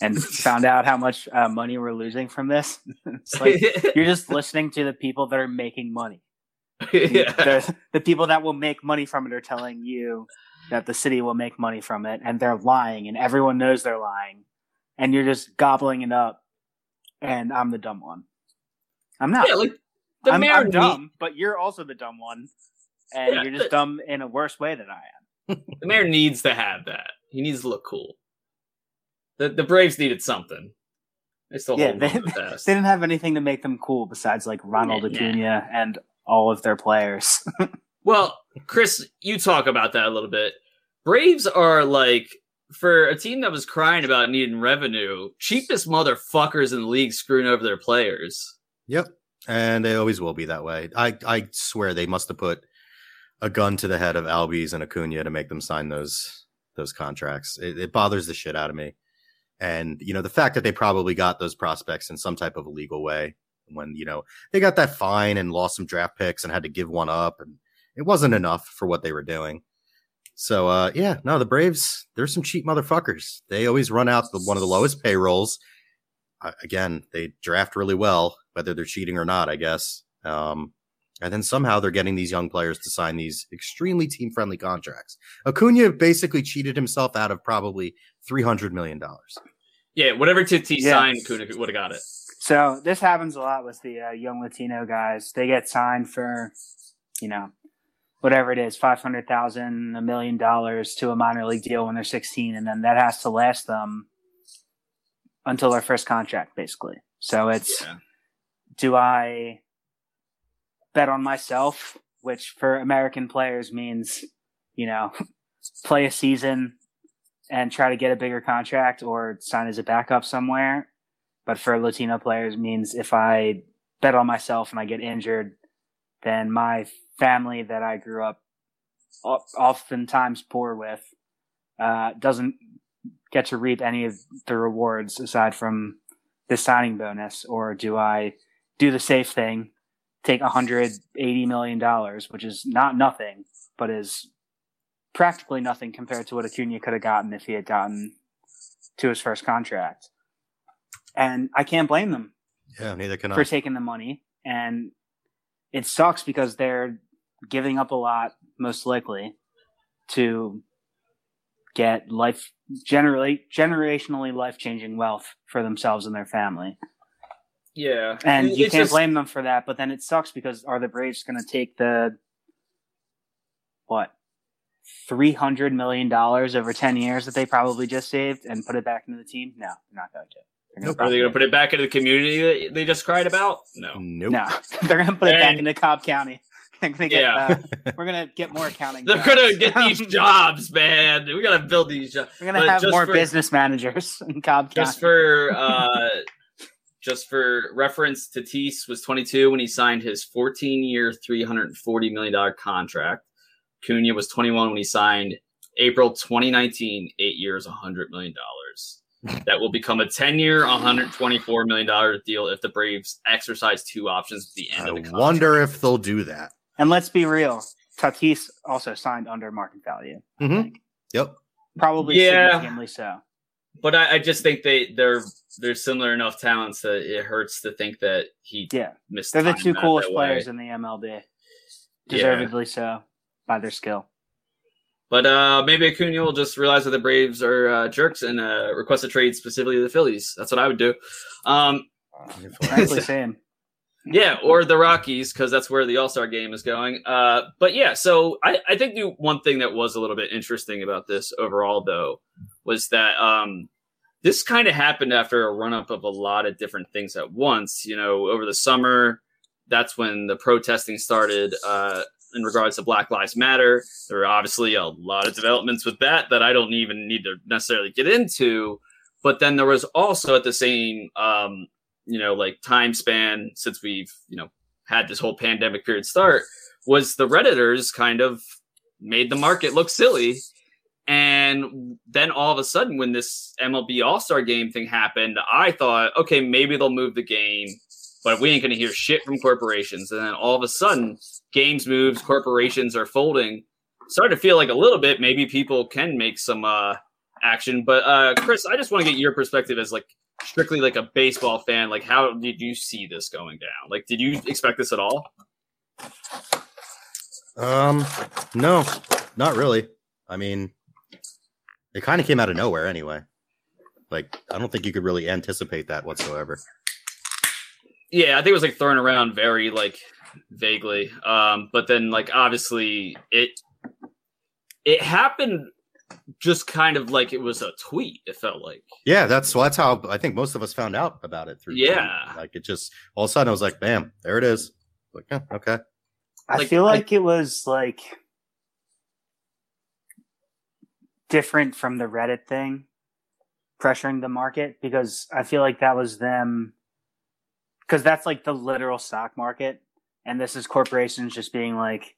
And found out how much uh, money we're losing from this. like you're just listening to the people that are making money. yeah. The, the people that will make money from it are telling you that the city will make money from it, and they're lying, and everyone knows they're lying, and you're just gobbling it up. And I'm the dumb one. I'm not. Yeah, like the I'm, mayor I'm need- dumb, but you're also the dumb one, and Yeah, you're just dumb in a worse way than I am. the mayor needs to have that. He needs to look cool. The the Braves needed something. They still Yeah, they- the best. They didn't have anything to make them cool besides like Ronald Nah. Acuna and all of their players. Well, Chris, you talk about that a little bit. Braves are like for a team that was crying about needing revenue, cheapest motherfuckers in the league screwing over their players. Yep. And they always will be that way. I, I swear they must have put a gun to the head of Albies and Acuna to make them sign those those contracts. It, it bothers the shit out of me. And you know the fact that they probably got those prospects in some type of illegal way when you know they got that fine and lost some draft picks and had to give one up and it wasn't enough for what they were doing. So uh yeah, no, the Braves, they're some cheap motherfuckers. They always run out the, one of the lowest payrolls. Uh, again, they draft really well, whether they're cheating or not, I guess. Um, and then somehow they're getting these young players to sign these extremely team friendly contracts. Acuna basically cheated himself out of probably three hundred million dollars. Yeah, whatever Titi Yeah. signed, Kuna would have got it. so this happens a lot with the uh, young Latino guys. They get signed for, you know, whatever it is, five hundred thousand, a million dollars to a minor league deal when they're sixteen, and then that has to last them until their first contract, basically. So it's Yeah. do I bet on myself, which for American players means, you know, play a season and try to get a bigger contract or sign as a backup somewhere. But for Latino players means if I bet on myself and I get injured, then my family that I grew up oftentimes poor with uh, doesn't get to reap any of the rewards aside from the signing bonus, or do I do the safe thing, take 180 million dollars, which is not nothing, but is practically nothing compared to what Acuna could have gotten if he had gotten to his first contract. And I can't blame them Yeah, neither can for I. For taking the money. And it sucks because they're giving up a lot, most likely, to get life generally generationally life changing wealth for themselves and their family. Yeah, And It- you it's can't just- blame them for that, but then it sucks because are the Braves going to take the what three hundred million dollars over ten years that they probably just saved and put it back into the team? No, they're not going to. They're Nope. Are they going to put it back into the community that they just cried about? No. Nope. No, they're going to put it back into Cobb County. Gonna get, Yeah. uh, we're going to get more accounting. They're jobs. gonna get these jobs, man. We gotta build these jobs. We're going to but have more for- business managers in Cobb County. Just for uh, just for reference, Tatis was 22 when he signed his 14-year, 340 million dollar contract. Cunha was 21 when he signed April 2019, eight years, 100 million dollars. That will become a 10-year, 124 million dollar deal if the Braves exercise two options at the end I of the contract. wonder if they'll do that. and let's be real, Tatis also signed under market value. I Mhm. Yep. Probably Yeah. significantly so. But I, I just think they they're they're similar enough talents that it hurts to think that he Yeah. missed. They're the two coolest players in the MLB. Yeah. Deservedly so by their skill. But uh, maybe Acuna will just realize that the Braves are uh, jerks and uh, request a trade specifically to the Phillies. That's what I would do. Um, Frankly, same. yeah, or the Rockies because that's where the All Star game is going. Uh, but yeah, so I, I think the one thing that was a little bit interesting about this overall, though, was that um, this kind of happened after a run up of a lot of different things at once. You know, over the summer, that's when the protesting started uh, in regards to Black Lives Matter. There are obviously a lot of developments with that that I don't even need to necessarily get into. But then there was also at the same, um, you know, like time span since we've, you know, had this whole pandemic period start was the Redditors kind of made the market look silly. And then all of a sudden, when this MLB All Star game thing happened, I thought, okay, maybe they'll move the game, but we ain't going to hear shit from corporations. And then all of a sudden, games moves, corporations are folding. Starting to feel like a little bit, maybe people can make some uh, action. But uh, Chris, I just want to get your perspective as like strictly like a baseball fan. Like, how did you see this going down? Like, did you expect this at all? Um, no, not really. I mean, it kind of came out of nowhere anyway. Like, I don't think you could really anticipate that whatsoever. Yeah, I think it was like thrown around very like vaguely. Um, but then like obviously it it happened just kind of like it was a tweet. It felt like. Yeah, that's well, that's how I think most of us found out about it through. Yeah. tweet. like it just all of a sudden I was like, bam, there it is. Like, yeah, okay. I Like, feel I- like it was like different from the Reddit thing pressuring the market because I feel like that was them because that's like the literal stock market and this is corporations just being like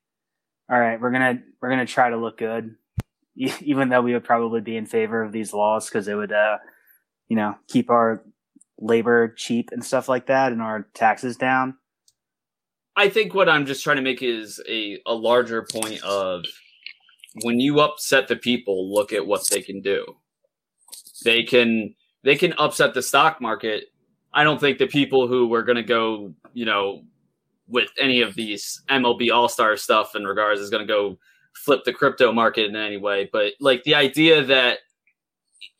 all right we're gonna we're gonna try to look good even though we would probably be in favor of these laws because it would uh you know keep our labor cheap and stuff like that and our taxes down I think what I'm just trying to make is a, a larger point of when you upset the people, look at what they can do. They can they can upset the stock market. I don't think the people who were going to go, you know, with any of these MLB All Star stuff in regards is going to go flip the crypto market in any way. But like the idea that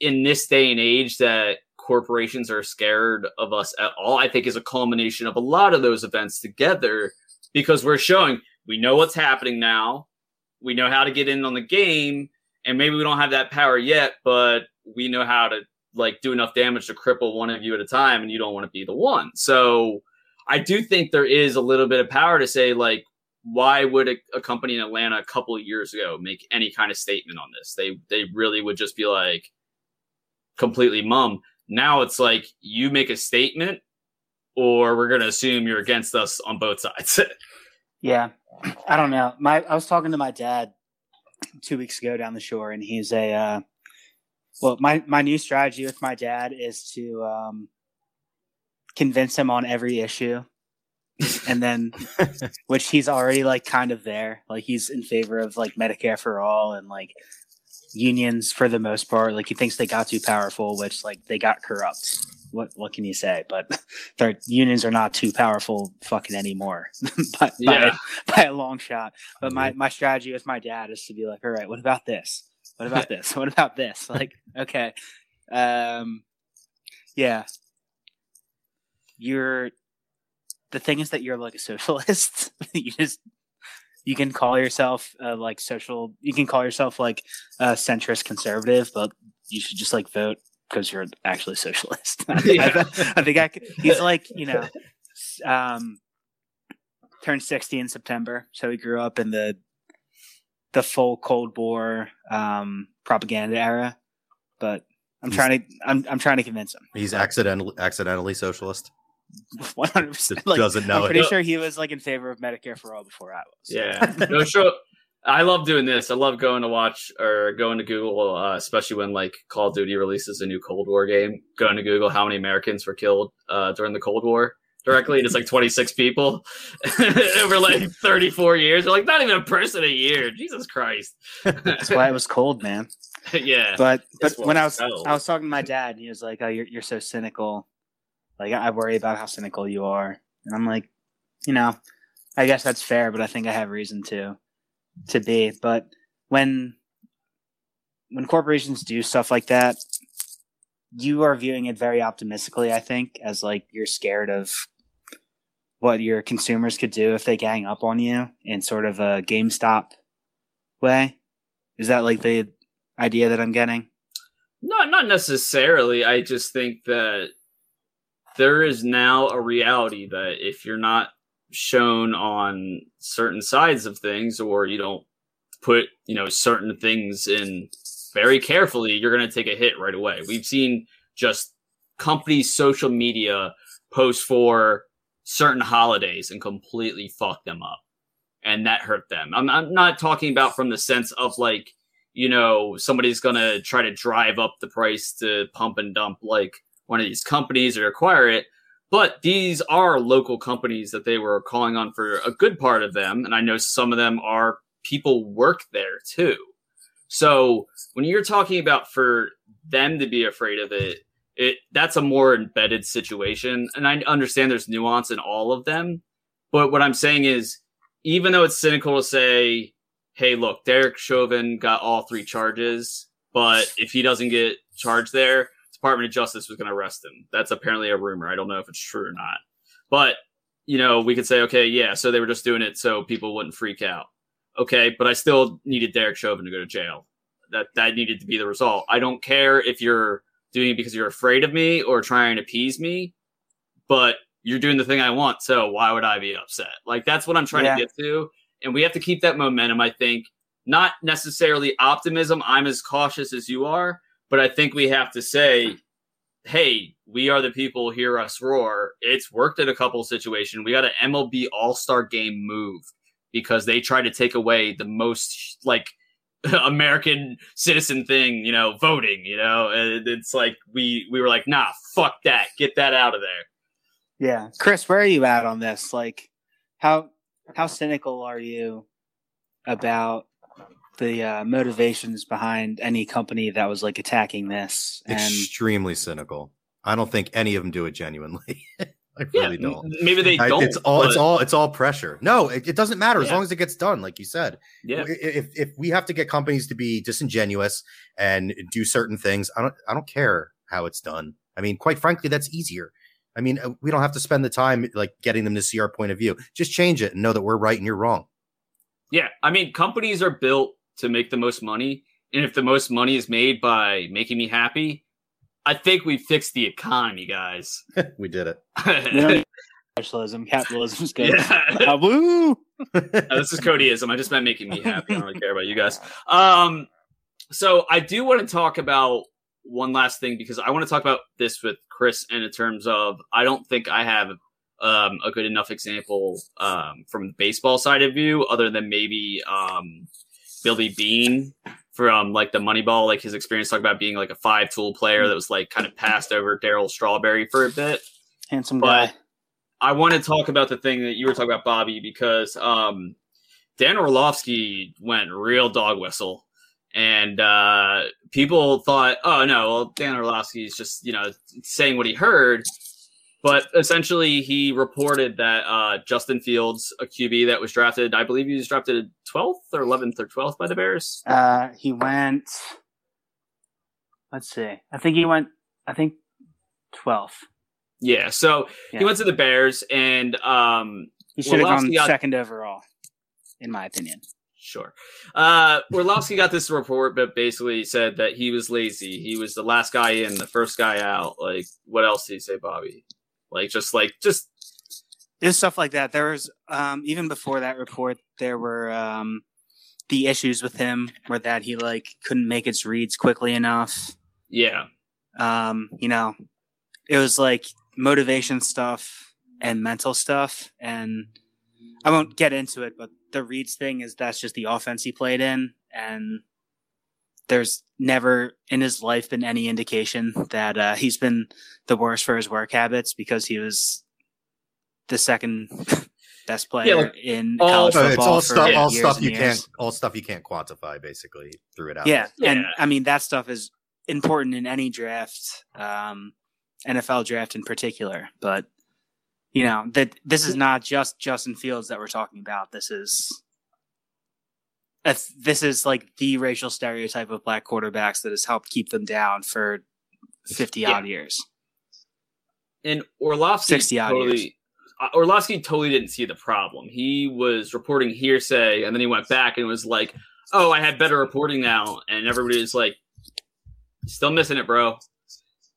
in this day and age that corporations are scared of us at all, I think is a culmination of a lot of those events together because we're showing we know what's happening now. We know how to get in on the game and maybe we don't have that power yet, but we know how to like do enough damage to cripple one of you at a time and you don't want to be the one. So I do think there is a little bit of power to say like why would a, a company in Atlanta a couple years ago make any kind of statement on this? They they really would just be like completely mum. Now it's like you make a statement or we're going to assume you're against us on both sides. Yeah, I don't know. My I was talking to my dad two weeks ago down the shore, and he's a uh, Well, my my new strategy with my dad is to um, convince him on every issue, and then which he's already like kind of there. Like he's in favor of like Medicare for all and like unions for the most part. Like he thinks they got too powerful, which like they got corrupt. What what can you say? But their unions are not too powerful fucking anymore, by, Yeah. by, by a long shot. But my my strategy with my dad is to be like, all right, what about this? What about this? What about this? Like, okay, um, yeah. You're the thing is that you're like a socialist. you just you can call yourself uh, like social. You can call yourself like a centrist conservative, but you should just like vote because you're actually socialist. I, Yeah. I think I could, he's like you know, um, turned sixty in September, so he grew up in the the full Cold War um, propaganda era. But I'm He's- trying to I'm I'm trying to convince him. He's accidentally accidentally socialist. One hundred percent. Doesn't know I'm pretty it. sure he was like in favor of Medicare for all before I was. Yeah. No, sure. I love doing this. I love going to watch or going to Google, uh, especially when like Call of Duty releases a new Cold War game. Going to Google how many Americans were killed uh, during the Cold War directly, and it's like 26 people over like 34 years. They're like not even a person a year. Jesus Christ. That's why it was cold, man. yeah. But but when I was was. I was talking to my dad, and he was like, "Oh, you're you're so cynical. Like I worry about how cynical you are." And I'm like, you know, I guess that's fair, but I think I have reason to to be. But when when corporations do stuff like that, you are viewing it very optimistically. I think as like you're scared of what your consumers could do if they gang up on you in sort of a GameStop way. Is that like the idea that I'm getting? Not not necessarily. I just think that there is now a reality that if you're not shown on certain sides of things or you don't put, you know, certain things in very carefully, you're going to take a hit right away. We've seen just companies social media post for certain holidays and completely fuck them up. And that hurt them. I'm, I'm not talking about from the sense of like, you know, somebody's going to try to drive up the price to pump and dump like one of these companies or acquire it. But these are local companies that they were calling on for a good part of them. And I know some of them are people work there too. So when you're talking about for them to be afraid of it, it that's a more embedded situation. And I understand there's nuance in all of them. But what I'm saying is, even though it's cynical to say, hey, look, Derek Chauvin got all three charges, but if he doesn't get charged there, Department of Justice was going to arrest him. That's apparently a rumor. I don't know if it's true or not. But, you know, we could say, okay, yeah, so they were just doing it so people wouldn't freak out. Okay, but I still needed Derek Chauvin to go to jail. That that needed to be the result. I don't care if you're doing it because you're afraid of me or trying to appease me, but you're doing the thing I want. So why would I be upset? Like that's what I'm trying Yeah. to get to. And we have to keep that momentum, I think. Not necessarily optimism. I'm as cautious as you are, but I think we have to say, hey, we are the people, hear us roar. It's worked in a couple situations. We got an MLB All Star game move because they tried to take away the most like American citizen thing, you know, voting, you know, and it's like we we were like, nah, fuck that, get that out of there. Yeah, Chris, where are you at on this? Like, how how cynical are you about the uh, motivations behind any company that was like attacking this? And Extremely cynical. I don't think any of them do it genuinely. I really yeah, don't. m- maybe they I- don't. it's all it's all it's all pressure. No, it, it doesn't matter as long as it gets done, like you said. Yeah, If if we have to get companies to be disingenuous and do certain things, I don't I don't care how it's done. I mean, quite frankly, that's easier. I mean, uh, we don't have to spend the time like getting them to see our point of view. Just change it and know that we're right and you're wrong. yeah. I mean, companies are built to make the most money, and if the most money is made by making me happy, I think we fixed the economy, guys. we did it. we don't need socialism, capitalism's good. yeah. Uh, woo! Uh, this is codyism. I just meant making me happy. I don't really care about you guys. Um, so I do want to talk about one last thing because I want to talk about this with Chris and in terms of I don't think I have um, a good enough example um, from the baseball side of view, other than maybe um, Billy Beane from like the Moneyball, like his experience talking about being like a five tool player that was like kind of passed over Darryl Strawberry for a bit. Handsome But guy. I want to talk about the thing that you were talking about, Bobby, because um, Dan Orlovsky went real dog whistle. And uh, people thought, oh, no, well, Dan Orlovsky is just, you know, saying what he heard. But essentially, he reported that uh, Justin Fields, a QB that was drafted, I believe he was drafted 12th or 11th or 12th by the Bears. Uh, he went. Let's see. I think he went. I think twelfth. Yeah. So Yeah. he went to the Bears, and um, He should have gone got- second overall, in my opinion. Sure. Uh, Orlovsky got this report, but basically said that he was lazy. He was the last guy in, the first guy out. Like, what else did he say, Bobby? Like, just like, just There's stuff like that. There was um, even before that report, there were um, the issues with him, where that he like couldn't make his reads quickly enough. yeah, Um, you know, it was like motivation stuff and mental stuff, and I won't get into it, but the reads thing is that's just the offense he played in, and there's never in his life been any indication that uh, he's been the worst for his work habits because he was the second best player like, in all- college football it's all for stuff, all stuff and you years. can't, all stuff you can't quantify. Basically, threw it out. Yeah, and I mean that stuff is important in any draft, um, NFL draft in particular. But you know that this is not just Justin Fields that we're talking about. This is if this is like the racial stereotype of black quarterbacks that has helped keep them down for fifty odd years. and Orlovsky 60 odd totally. uh, Orlovsky totally didn't see the problem. He was reporting hearsay, and then he went back and was like, "Oh, I have better reporting now," and everybody was like, "Still missing it, bro.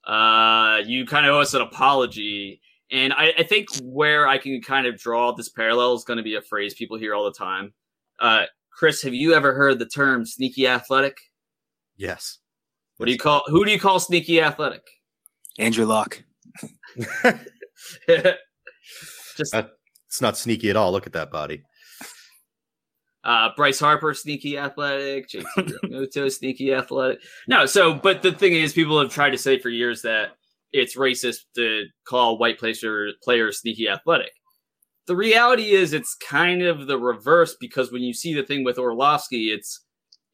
Uh, you kind of owe us an apology." And I, I think where I can kind of draw this parallel is going to be a phrase people hear all the time. Uh, Chris, have you ever heard the term "sneaky athletic"? Yes. What do you call? Who do you call sneaky athletic? Andrew Luck. Just Uh, It's not sneaky at all. Look at that body. Uh, Bryce Harper, sneaky athletic. JT Realmuto, sneaky athletic. No, so, but the thing is, people have tried to say for years that it's racist to call white placer, players sneaky athletic. The reality is, it's kind of the reverse because when you see the thing with Orlovsky, it's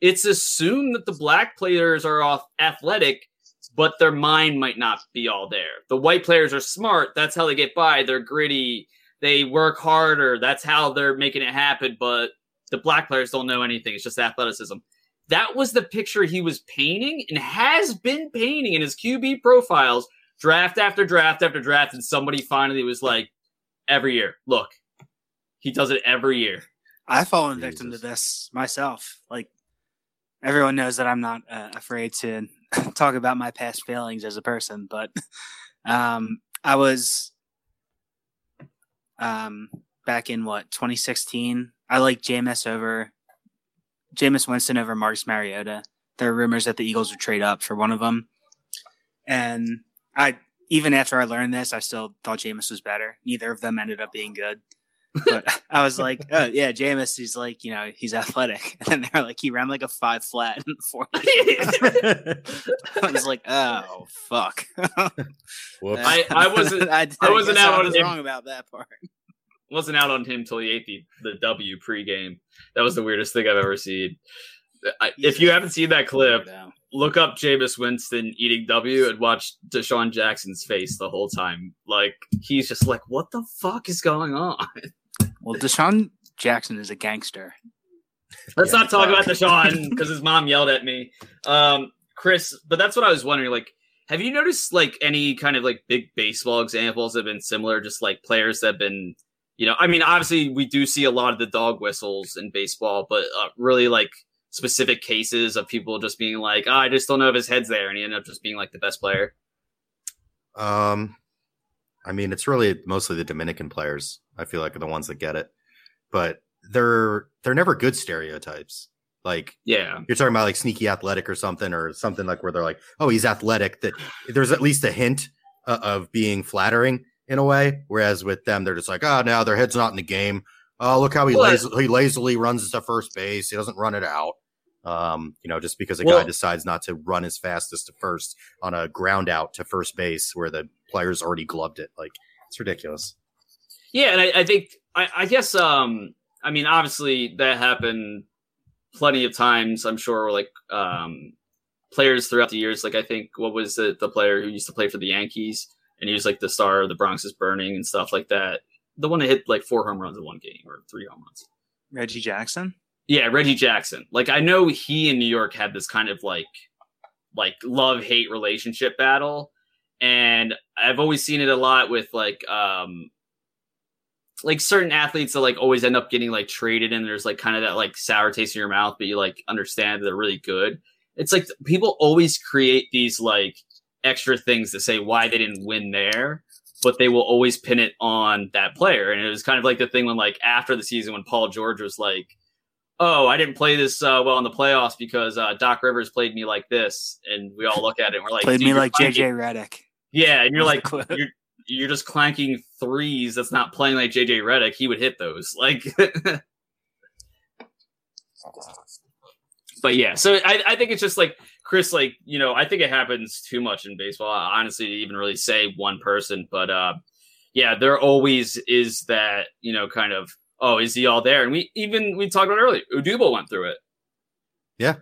it's assumed that the black players are off athletic, but their mind might not be all there. The white players are smart. That's how they get by. They're gritty. They work harder. That's how they're making it happen. But the black players don't know anything. It's just athleticism. That was the picture he was painting and has been painting in his QB profiles, draft after draft after draft. And somebody finally was like, every year, look, he does it every year. I've fallen victim to this myself. Like everyone knows that I'm not uh, afraid to talk about my past failings as a person, but um, I was um, back in what 2016. I like Jameis over Jameis Winston over Marcus Mariota. There are rumors that the Eagles would trade up for one of them, and I even after I learned this, I still thought Jameis was better. Neither of them ended up being good but I was like, oh yeah, Jameis, he's like, you know, he's athletic. And then they're like, he ran like a five flat in the fourth. I was like, oh fuck. I- I wasn't- I, I wasn't out I on was him. wrong about that part. Wasn't out on him until he ate the, the W pregame. That was the weirdest thing I've ever seen. I, if you haven't seen that clip, Weirdo. Look up Jameis Winston eating W and watch DeSean Jackson's face the whole time. Like he's just like, what the fuck is going on? Well, DeSean Jackson is a gangster. Let's Yeah, not talk about DeSean because his mom yelled at me. Um, Chris, but that's what I was wondering. Like, have you noticed like any kind of like big baseball examples that have been similar? Just like players that have been, you know, I mean, obviously we do see a lot of the dog whistles in baseball, but uh, really like specific cases of people just being like, oh, I just don't know if his head's there, and he ended up just being like the best player. Um, I mean, it's really mostly the Dominican players. I feel like are the ones that get it, but they're they're never good stereotypes. Like Yeah, you're talking about like sneaky athletic or something, or something like where they're like, oh, he's athletic. That there's at least a hint uh, of being flattering in a way. Whereas with them, they're just like, oh, now their head's not in the game. Oh, look how he Well, laz- he lazily runs to first base. He doesn't run it out. Um, you know, just because a Well- guy decides not to run as fast as to first on a ground out to first base where the player's already gloved it. Like it's ridiculous. Yeah, and I, I think I, I guess um I mean obviously that happened plenty of times. I'm sure like um players throughout the years. Like I think what was it the player who used to play for the Yankees and he was like the star of the Bronx is burning and stuff like that. The one that hit like four home runs in one game or three home runs. Reggie Jackson. Yeah, Reggie Jackson. Like I know he in New York had this kind of like like love hate relationship battle, and I've always seen it a lot with like um like certain athletes that like always end up getting like traded, and there's like kind of that like sour taste in your mouth, but you like understand that they're really good. It's like people always create these like extra things to say why they didn't win there, but they will always pin it on that player. And it was kind of like the thing when like after the season when Paul George was like, "Oh, I didn't play this uh, well in the playoffs because uh, Doc Rivers played me like this," and we all look at it and we're like, Played me like JJ Redick. Yeah, and you're like, you're you're just clanking threes. That's not playing like JJ Redick. He would hit those. Like, but yeah. So I I think it's just like Chris. Like you know, I think it happens too much in baseball. Honestly, to even really say one person, but uh, yeah, there always is that you know kind of oh, is he all there? And we even we talked about it earlier. Odubel went through it. Yeah,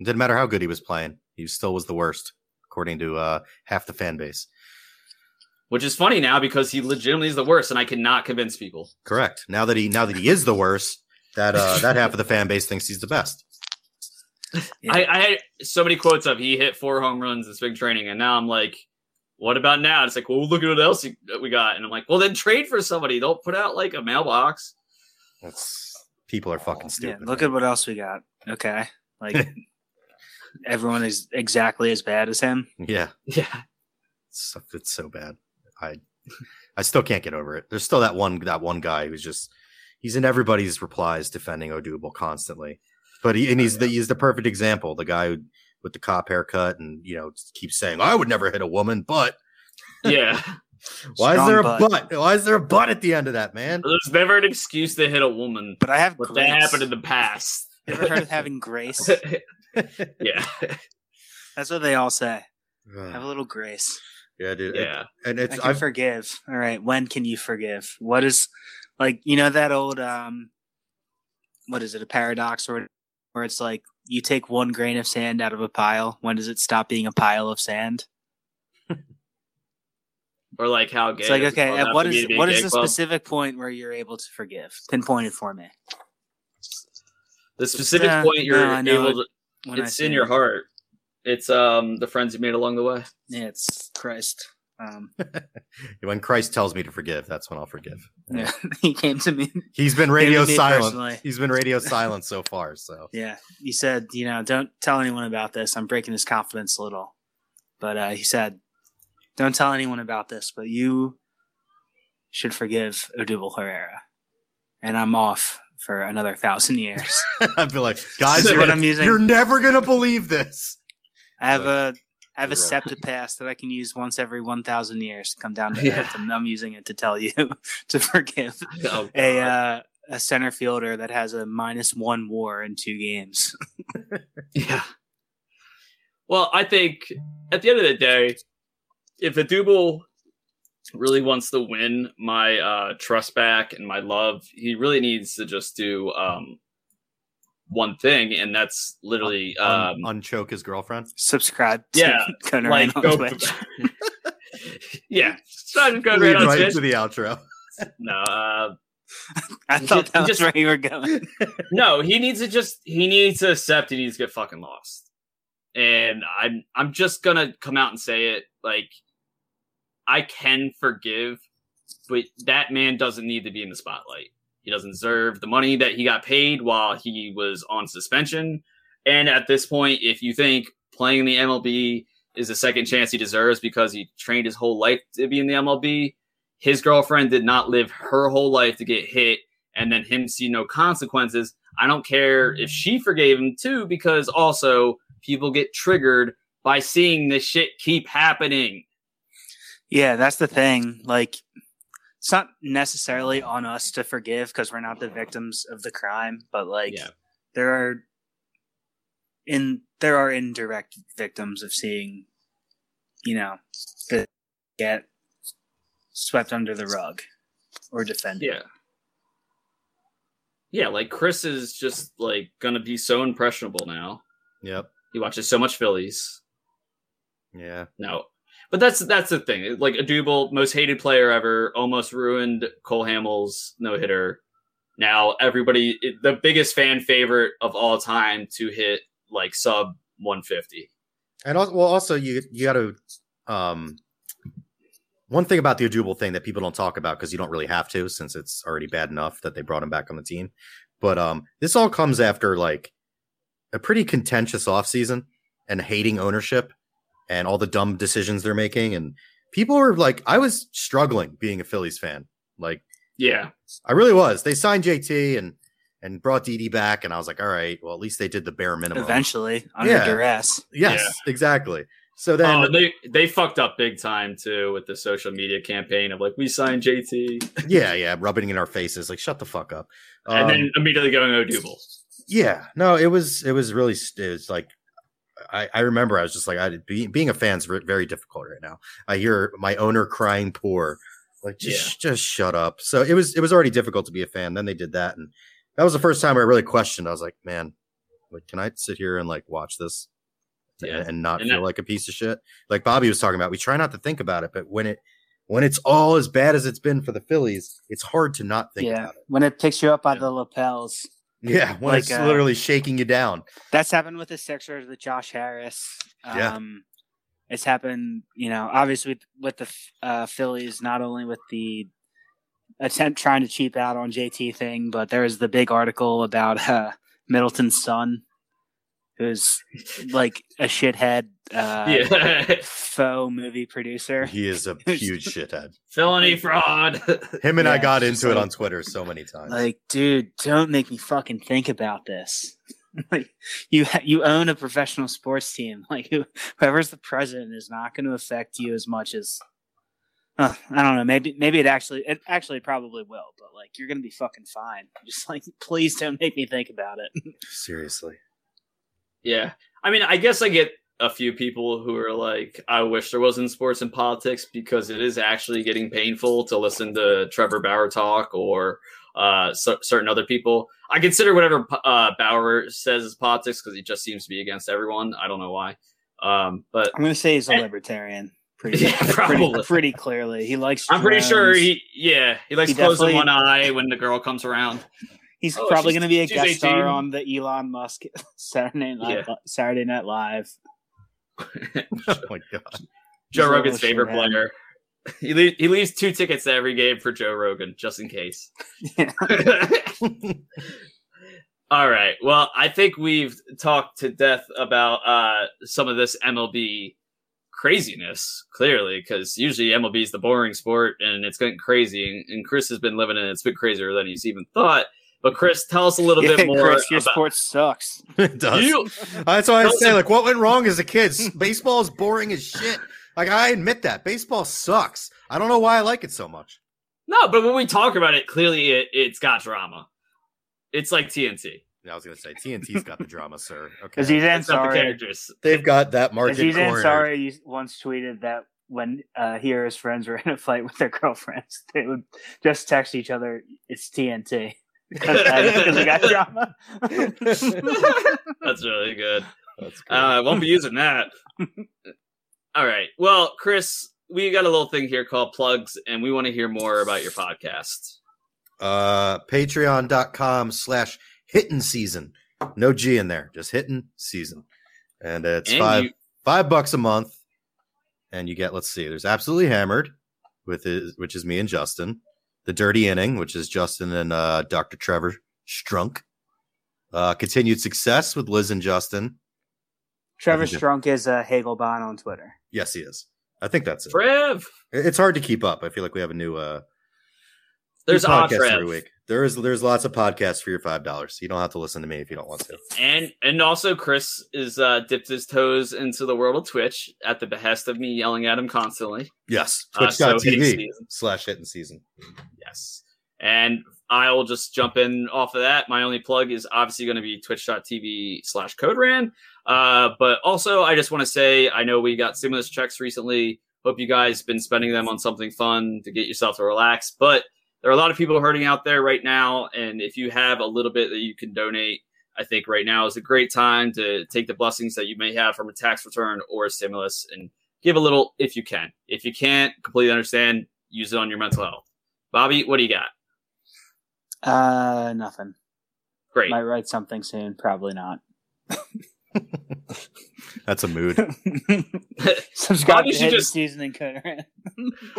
it didn't matter how good he was playing. He still was the worst, according to uh, half the fan base. Which is funny now because he legitimately is the worst, and I cannot convince people. Correct. Now that he now that he is the worst, that uh, that half of the fan base thinks he's the best. Yeah. I, I had so many quotes of he hit four home runs in spring training, and now I'm like, what about now? It's like, well, look at what else we got, and I'm like, well, then trade for somebody. Don't put out like a mailbox. That's people are fucking Yeah, stupid. look man. at what else we got. Okay, like everyone is exactly as bad as him. yeah, Yeah, it's, it's so bad. I I still can't get over it. There's still that one that one guy who's just he's in everybody's replies defending Odubel constantly. But he and he's oh, the he's the perfect example. The guy who, with the cop haircut and you know keeps saying I would never hit a woman, but yeah. why is there a butt. butt? Why is there a butt at the end of that, man? There's never an excuse to hit a woman, But I have but grace. that happened in the past. You ever heard of having grace? yeah, That's what they all say. Have a little grace. yeah, dude. yeah. and I it's I've forgive. All right. When can you forgive? What is like you know that old um what is it, a paradox or where it's like you take one grain of sand out of a pile, when does it stop being a pile of sand? Or like how gay. It's like okay, at have what is to be a what is the club? specific point where you're able to forgive? Pinpoint it for me. the specific Yeah, point you're no, able to? When It's in your heart. It's um the friends you made along the way. Yeah, it's Christ. Um, when Christ tells me to forgive, that's when I'll forgive. yeah, he came to me. He's been radio silent. personally. He's been radio silent so far. So Yeah, he said, you know, don't tell anyone about this. I'm breaking his confidence a little, but uh, he said, don't tell anyone about this, but you should forgive Odubel Herrera, and I'm off for another thousand years. I'd be like, guys, you're, gonna- I'm using. you're never gonna believe this. I have a I have a right. septipass that I can use once every one thousand years to come down to Yeah. earth, and I'm using it to tell you to forgive Oh, a uh, a center fielder that has a minus one WAR in two games. Yeah. Well, I think at the end of the day, if Odubel really wants to win my uh, trust back and my love, he really needs to just do um, one thing, and that's literally um, Un- unchoke his girlfriend. Subscribe. To Yeah, Gunner like on go. Twitch. yeah, try to go right Lead on right Twitch. to the outro. No, uh, I thought Just- that was just- where you were going. no, he needs to just he needs to accept he needs to get fucking lost. And I'm I'm just gonna come out and say it. Like I can forgive, but that man doesn't need to be in the spotlight. He doesn't deserve the money that he got paid while he was on suspension. And at this point, if you think playing in the MLB is a second chance he deserves because he trained his whole life to be in the MLB, his girlfriend did not live her whole life to get hit and then him see no consequences. I don't care if she forgave him too, because also people get triggered by seeing this shit keep happening. Yeah, that's the thing. Like, it's not necessarily on us to forgive because we're not the victims of the crime, but like, Yeah. there are in there are indirect victims of seeing, you know, the get swept under the rug or defended. Yeah. Yeah, like Chris is just like gonna be so impressionable now. Yep. He watches so much Phillies. Yeah. No. But that's that's the thing. Like Odubel, most hated player ever, almost ruined Cole Hamels no hitter. Now everybody, the biggest fan favorite of all time to hit like sub 150. And also, well, also you you got to um one thing about the Odubel thing that people don't talk about because you don't really have to since it's already bad enough that they brought him back on the team. But um this all comes after like a pretty contentious offseason and hating ownership and all the dumb decisions they're making and people were like I was struggling being a Phillies fan. Like Yeah. I really was. They signed JT and and brought DD back and I was like, all right, well at least they did the bare minimum. Eventually, under Yeah. duress. Yes, exactly. So then oh, they they fucked up big time too with the social media campaign of like we signed JT yeah, yeah, rubbing it in our faces, like shut the fuck up. and Um, then immediately going Odubel. yeah, no, it was it was really it was like I, I remember I was just like I be, being a fan's re- very difficult right now. I hear my owner crying poor, like just just shut up. So it was it was already difficult to be a fan. Then they did that, and that was the first time I really questioned. I was like, man, like, can I sit here and like watch this Yeah. and, and not And feel that- like a piece of shit? Like Bobby was talking about, we try not to think about it, but when it when it's all as bad as it's been for the Phillies, it's hard to not think yeah, about it. when it picks you up by Yeah. the lapels. Yeah, when Like, it's uh, literally shaking you down. That's happened with the Sixers with Josh Harris. Um, Yeah. It's happened, you know, obviously with, with the uh, Phillies, not only with the attempt trying to cheap out on JT thing, but there was the big article about uh, Middleton's son, who's like a shithead uh, yeah. faux movie producer. He is a huge shithead. Felony fraud. Him and I got it's just into it on Twitter so many times. Like, dude, don't make me fucking think about this. like, you ha- you own a professional sports team. Like, who, whoever's the president is not going to affect you as much as. Uh, I don't know. Maybe maybe it actually it actually probably will, but like you're gonna be fucking fine. Just like please don't make me think about it. Seriously. Yeah. I mean, I guess I get a few people who are like, I wish there wasn't sports and politics because it is actually getting painful to listen to Trevor Bauer talk or uh, cer- certain other people. I consider whatever uh, Bauer says is politics because he just seems to be against everyone. I don't know why. Um, but I'm gonna say he's a And- libertarian. Pretty, Yeah, probably. pretty clearly. He likes. I'm pretty sure he, yeah, he likes He closing one eye when the girl comes around. He's Oh, probably going to be a guest 18. star on the Elon Musk Saturday Night Saturday Night Live. Oh my god. Joe He's Rogan's favorite shithead. player. He, le- he leaves two tickets to every game for Joe Rogan, just in case. Yeah. All right. Well, I think we've talked to death about uh, some of this MLB craziness, clearly, because usually MLB is the boring sport and it's getting crazy. And, and Chris has been living in it. It's been crazier than he's even thought. But Chris, tell us a little Yeah, bit more Chris, your about sport sucks. it does. you. That's why I say, like, what went wrong as a kid? Baseball is boring as shit. Like, I admit that. Baseball sucks. I don't know why I like it so much. No, but when we talk about it, clearly it, it's got drama. It's like TNT. I was going to say, TNT's got the drama, sir. Okay. Aziz It's not the Ansari, characters. They've got that market Aziz cornered. Ansari once tweeted that when uh, he or his friends were in a fight with their girlfriends, they would just text each other, "It's TNT," because because they got drama. That's really good. That's good. Uh, I won't be using that. All right. Well, Chris, we got a little thing here called plugs, and we want to hear more about your podcast. uh patreon.com slash hitting season no g in there just hittin' season and it's And five you- five bucks a month and you get let's see there's absolutely hammered with his, which is me and justin the dirty inning which is justin and uh dr trevor strunk. Uh continued success with liz and justin. Trevor Yeah. Strunk is a Hagelbon on Twitter. yes he is. I think that's it. Trev, it's hard to keep up. I feel like we have a new uh there's new odd podcast every week there is there's lots of podcasts for your five dollars you don't have to listen to me if you don't want to And and also Chris is uh, dipped his toes into the world of Twitch at the behest of me yelling at him constantly. Yes, Uh, so twitch.tv slash hitting season. Yes. And I'll just jump in off of that. My only plug is obviously going to be twitch.tv slash coderan. Uh, but also, I just want to say, I know we got stimulus checks recently. Hope you guys been spending them on something fun to get yourself to relax. But there are a lot of people hurting out there right now. And if you have a little bit that you can donate, I think right now is a great time to take the blessings that you may have from a tax return or a stimulus and give a little if you can. If you can't, completely understand, use it on your mental health. Bobby, what do you got? Uh, nothing. Great. Might write something soon. Probably not. That's a mood. Subscribe Bobby should Hidden just- Seasoning Coder.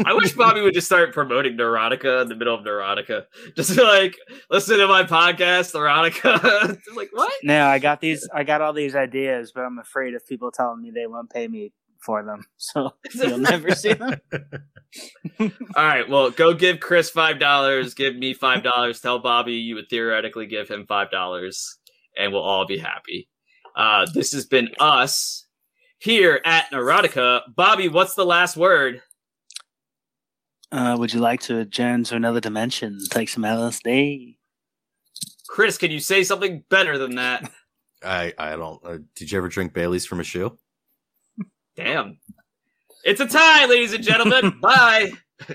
I wish Bobby would just start promoting Neurotica in the middle of Neurotica. Just like, listen to my podcast, Neurotica. Like, what? no, I got these. I got all these ideas, but I'm afraid of people telling me they won't pay me for them, so you'll never see them. All right, well, go give Chris $5, give me $5. Tell Bobby you would theoretically give him $5, and we'll all be happy. Uh, this has been us here at Neurotica. Bobby, what's the last word? Uh, would you like to adjourn to another dimension? Take some LSD. Chris, can you say something better than that? I I don't. Uh, did you ever drink Bailey's from a shoe? Damn. It's a tie, ladies and gentlemen. Bye.